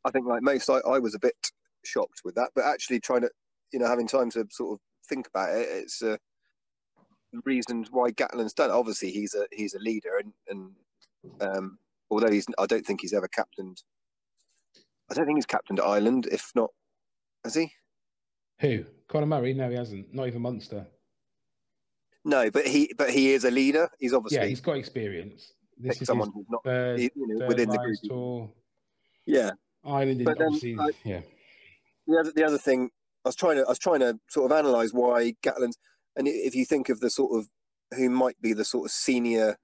I think, like most, I, I was a bit shocked with that. But actually, trying to, you know, having time to sort of think about it, it's uh, reasons why Gatland's done. it. Obviously, he's a he's a leader, and and um, although he's, I don't think he's ever captained. I don't think he's captained Ireland. If not, has he? Who? Conor Murray? No, he hasn't. Not even Munster. No, but he but he is a leader. He's obviously Yeah, he's got experience. This is someone who's not third, you know, within the group. tour. Yeah. Ireland, But then, uh, yeah. the other the other thing I was trying to I was trying to sort of analyze why Gatland's and if you think of the sort of who might be the sort of senior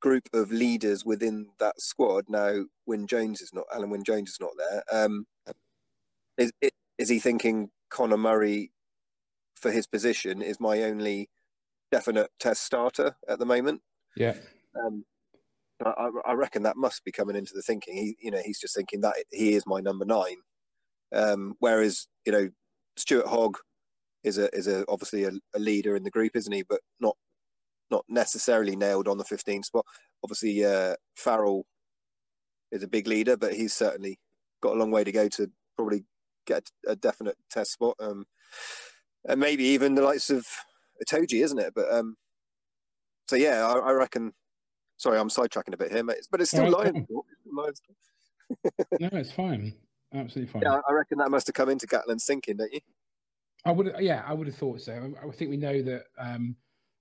group of leaders within that squad now Wyn Jones is not Alun Wyn Jones is not there um is is he thinking Conor Murray for his position is my only definite test starter at the moment Yeah. um I, I- I reckon that must be coming into the thinking. He, you know, he's just thinking that he is my number nine. Um, whereas, you know, Stuart Hogg is a is a obviously a, a leader in the group, isn't he? But not not necessarily nailed on the 15 spot. Obviously, uh, Farrell is a big leader, but he's certainly got a long way to go to probably get a definite test spot. Um, and maybe even the likes of Itoje, isn't it? But um, so yeah, I, I reckon. Sorry, I'm sidetracking a bit here, mate. But it's still No, it's Lions. fine. talk. It's still Lions talk. No, it's fine. Absolutely fine. Yeah, I reckon that must have come into Gatland's thinking, don't you? I would, yeah, I would have thought so. I, I think we know that um,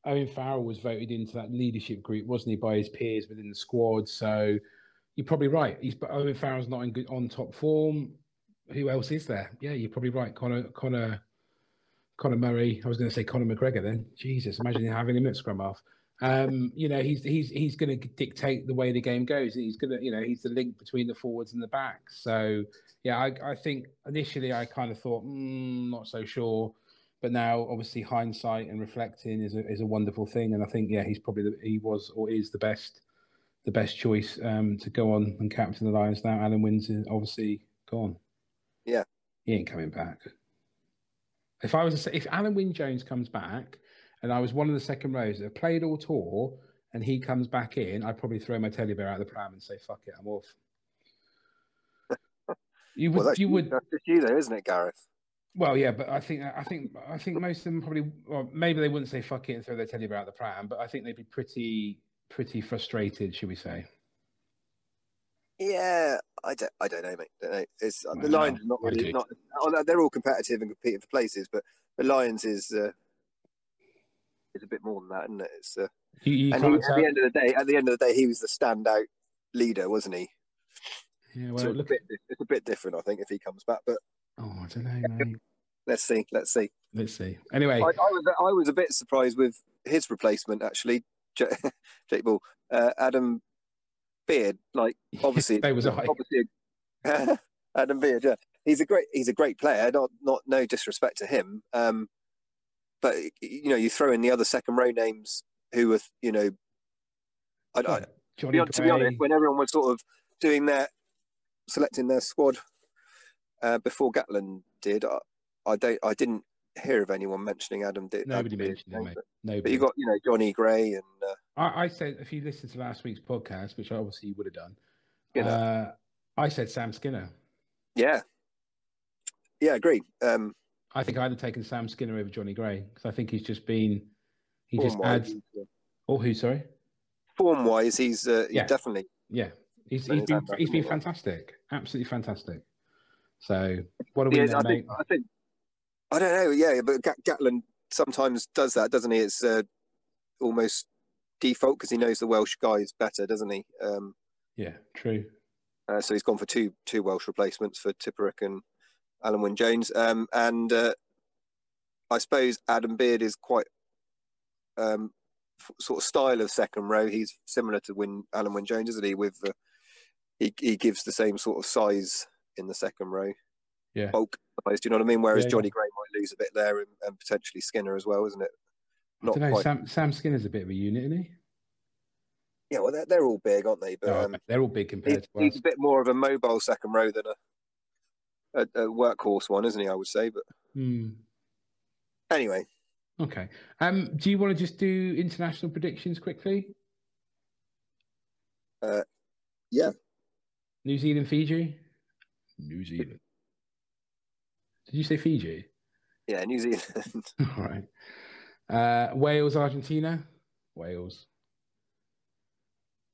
Owen Farrell was voted into that leadership group, wasn't he, by his peers within the squad? So you're probably right. He's but Owen Farrell's not in good on top form. Who else is there? Yeah, you're probably right. Conor, Conor, Conor Murray. I was going to say Conor McGregor. Then Jesus, imagine having him at scrum half. Um, you know, he's he's he's going to dictate the way the game goes. He's going to, you know, he's the link between the forwards and the backs. So yeah, I, I think initially I kind of thought, mm, not so sure, but now obviously hindsight and reflecting is a is a wonderful thing, and I think yeah, he's probably the, he was or is the best the best choice um, to go on and captain the Lions now. Alun Wyn's is obviously gone. Yeah. he ain't coming back. If I was say, if Alun Wyn Jones comes back, and I was one of the second rows that have played all tour and he comes back in, I'd probably throw my teddy bear out of the pram and say, "Fuck it, I'm off." You would, Well, that's you would, that's just you, though, isn't it, Gareth? well, yeah, but I think, I think, I think most of them probably, well, maybe they wouldn't say "fuck it" and throw their teddy bear out the pram, but I think they'd be pretty, pretty frustrated, should we say? Yeah, I don't, I don't know, mate. Don't know. It's uh, the Well, Lions are not really not. oh, They're all competitive and competing for places, but the Lions is uh, is a bit more than that, isn't it? It's uh, You, you and he, at the end of the day, at the end of the day, he was the standout leader, wasn't he? Yeah, so well, it's, a bit, it's a bit different, I think, if he comes back. But oh, I don't know, mate. let's see, let's see. Let's see. Anyway, I, I was I was a bit surprised with his replacement actually, Jake Ball, uh, Adam Beard. Like obviously, They was I. obviously Adam Beard. Yeah, he's a great he's a great player. Not not no disrespect to him. Um, but you know, you throw in the other second row names who were you know, I, I, to, be, to be honest, when everyone was sort of doing their selecting their squad uh, before Gatland did, I, I don't I didn't hear of anyone mentioning Adam. Di- Nobody Adam mentioned him, mate. but- Nobody. but you got, you know, Jonny Gray and uh, I, I said if you listened to last week's podcast, which obviously you would have done, uh, I said Sam Skinner. yeah, yeah, agree. Um, I think I'd have taken Sam Skinner over Jonny Gray because I think he's just been he just adds. Oh, who? Sorry. form-wise, he's, uh, he's Yeah. definitely Yeah, he's he's he's been he's been fantastic, absolutely fantastic. So what are we? Yeah, there, I think, I think, I don't know. Yeah, but Gatland sometimes does that, doesn't he? It's uh, almost default because he knows the Welsh guys better, doesn't he? Um, Yeah, true. uh, so he's gone for two two Welsh replacements for Tipuric and Alun Wyn Jones. Um, and uh, I suppose Adam Beard is quite um, f- sort of style of second row. He's similar to Win Alun Wyn Jones, isn't he? With uh, he he gives the same sort of size in the second row. Yeah. bulk. Suppose, Do you know what I mean? Whereas Yeah, Jonny Gray might lose a bit there, and, and potentially Skinner as well, isn't it? I don't know. quite. Sam Sam Skinner's a bit of a unit, isn't he? Yeah, well, they're, they're all big, aren't they? But Oh, um, they're all big he's, compared to he's us. a bit more of a mobile second row than a, a, a workhorse one, isn't he? I would say. But Hmm. anyway, Okay. Um, do you want to just do international predictions quickly? uh, yeah, New Zealand, Fiji. New Zealand. Did you say Fiji? yeah, New Zealand. All right. Uh, Wales, Argentina. Wales.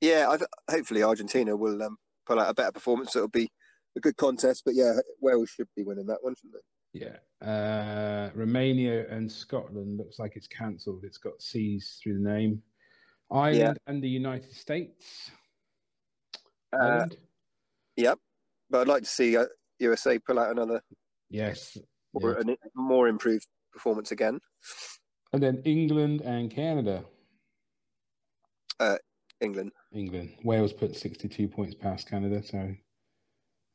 yeah, I, th- hopefully Argentina will um, pull out a better performance. It'll be a good contest. But yeah, Wales should be winning that one, shouldn't they? Yeah. Uh, Romania and Scotland looks like it's cancelled. It's got C's through the name. Ireland and the United States. Uh, Ireland. but I'd like to see uh, USA pull out another yes. or Yeah. more improved performance again. And then England and Canada. England. England. Wales put 62 points past Canada, so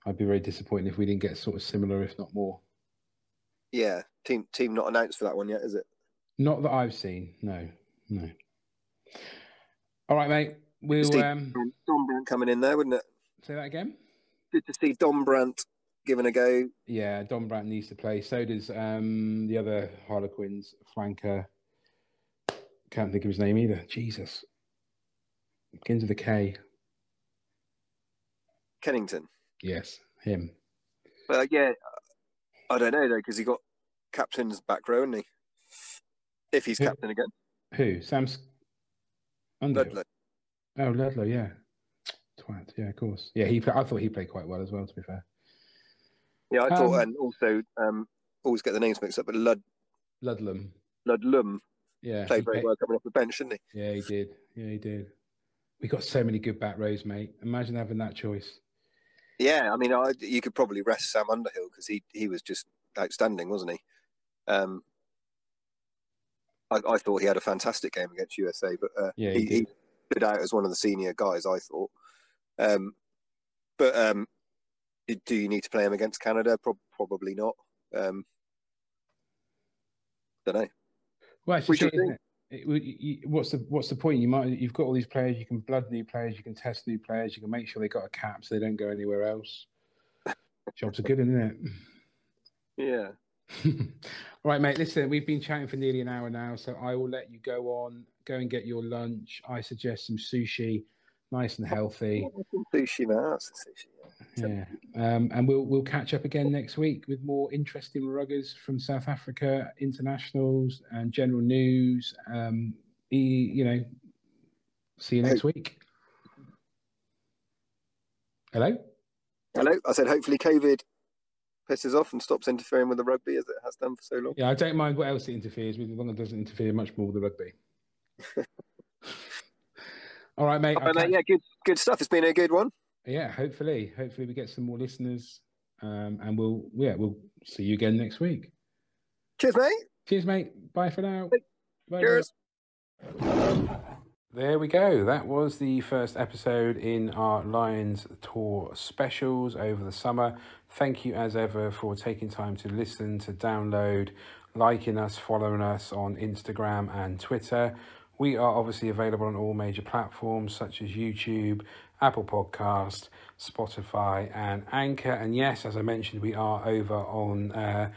I'd be very disappointed if we didn't get sort of similar, if not more. Yeah, team team not announced for that one yet, is it? Not that I've seen. No, no. All right, mate. We'll um, Dombrandt coming in there, wouldn't it? say that again. Good to see Dombrandt giving a go. Yeah, Dombrandt needs to play. So does um, the other Harlequins flanker. Can't think of his name either. Jesus. Begins with a K. Kenningham. Yes, him. But uh, yeah, I don't know though because he got captain's back row, hasn't he? If he's Who- captain again, Who? Sam's Underhill. Ludlam. Oh, Ludlam, yeah. Twat, yeah, of course. Yeah, he. I thought he played quite well as well. To be fair, Yeah, I thought, Um, and also um, always get the names mixed up, but Lud Ludlam. Ludlum Yeah, played very played- well coming off the bench, didn't he? Yeah, he did. Yeah, he did. We got so many good back rows, mate. Imagine having that choice. Yeah, I mean, I, you could probably rest Sam Underhill because he he was just outstanding, wasn't he? Um, I, I thought he had a fantastic game against USA, but uh, Yeah, he he, he stood out as one of the senior guys. I thought, um, but um, do you need to play him against Canada? Pro- probably not. Um, don't know. Well, it's We it, it? It- you- what's the what's the point? You might you've got all these players. You can blood new players. You can test new players. You can make sure they got a cap so they don't go anywhere else. Jobs are good, isn't it? Yeah, All right, mate. Listen, we've been chatting for nearly an hour now, so I will let you go on. Go and get your lunch. I suggest some sushi, nice and healthy. Sushi, man. That's sushi. Yeah, um, and we'll we'll catch up again next week with more interesting ruggers from South Africa, internationals, and general news. Um, you know, see you next week. Hello. Hello. I said hopefully COVID pisses off and stops interfering with the rugby as it has done for so long. Yeah, I don't mind what else it interferes with, as long as it doesn't interfere much more with the rugby. All right, mate. Oh, mate. Yeah, good, good stuff. It's been a good one. Yeah, hopefully, hopefully we get some more listeners, um, and we'll yeah we'll see you again next week. Cheers, mate. Cheers, mate. Bye for now. Bye. Cheers. There we go. That was the first episode in our Lions Tour specials over the summer. Thank you, as ever, for taking time to listen, to download, liking us, following us on Instagram and Twitter. We are obviously available on all major platforms such as YouTube, Apple Podcast, Spotify, and Anchor. And yes, as I mentioned, we are over on uh,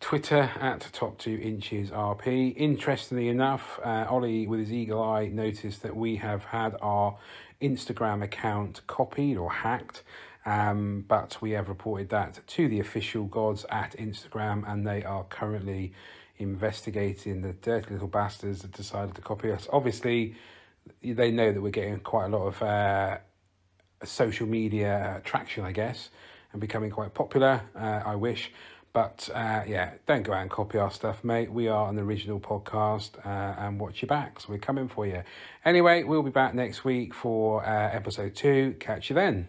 Twitter at Top Two Inches RP. Interestingly enough, uh, Ollie, with his eagle eye, noticed that we have had our Instagram account copied or hacked. Um, but we have reported that to the official gods at Instagram, and they are currently investigating the dirty little bastards that decided to copy us. Obviously, they know that we're getting quite a lot of uh, social media traction, I guess, and becoming quite popular. Uh, I wish. But uh, yeah, don't go out and copy our stuff, mate. We are an original podcast uh, and watch your backs. We're coming for you. Anyway, we'll be back next week for uh, episode two. Catch you then.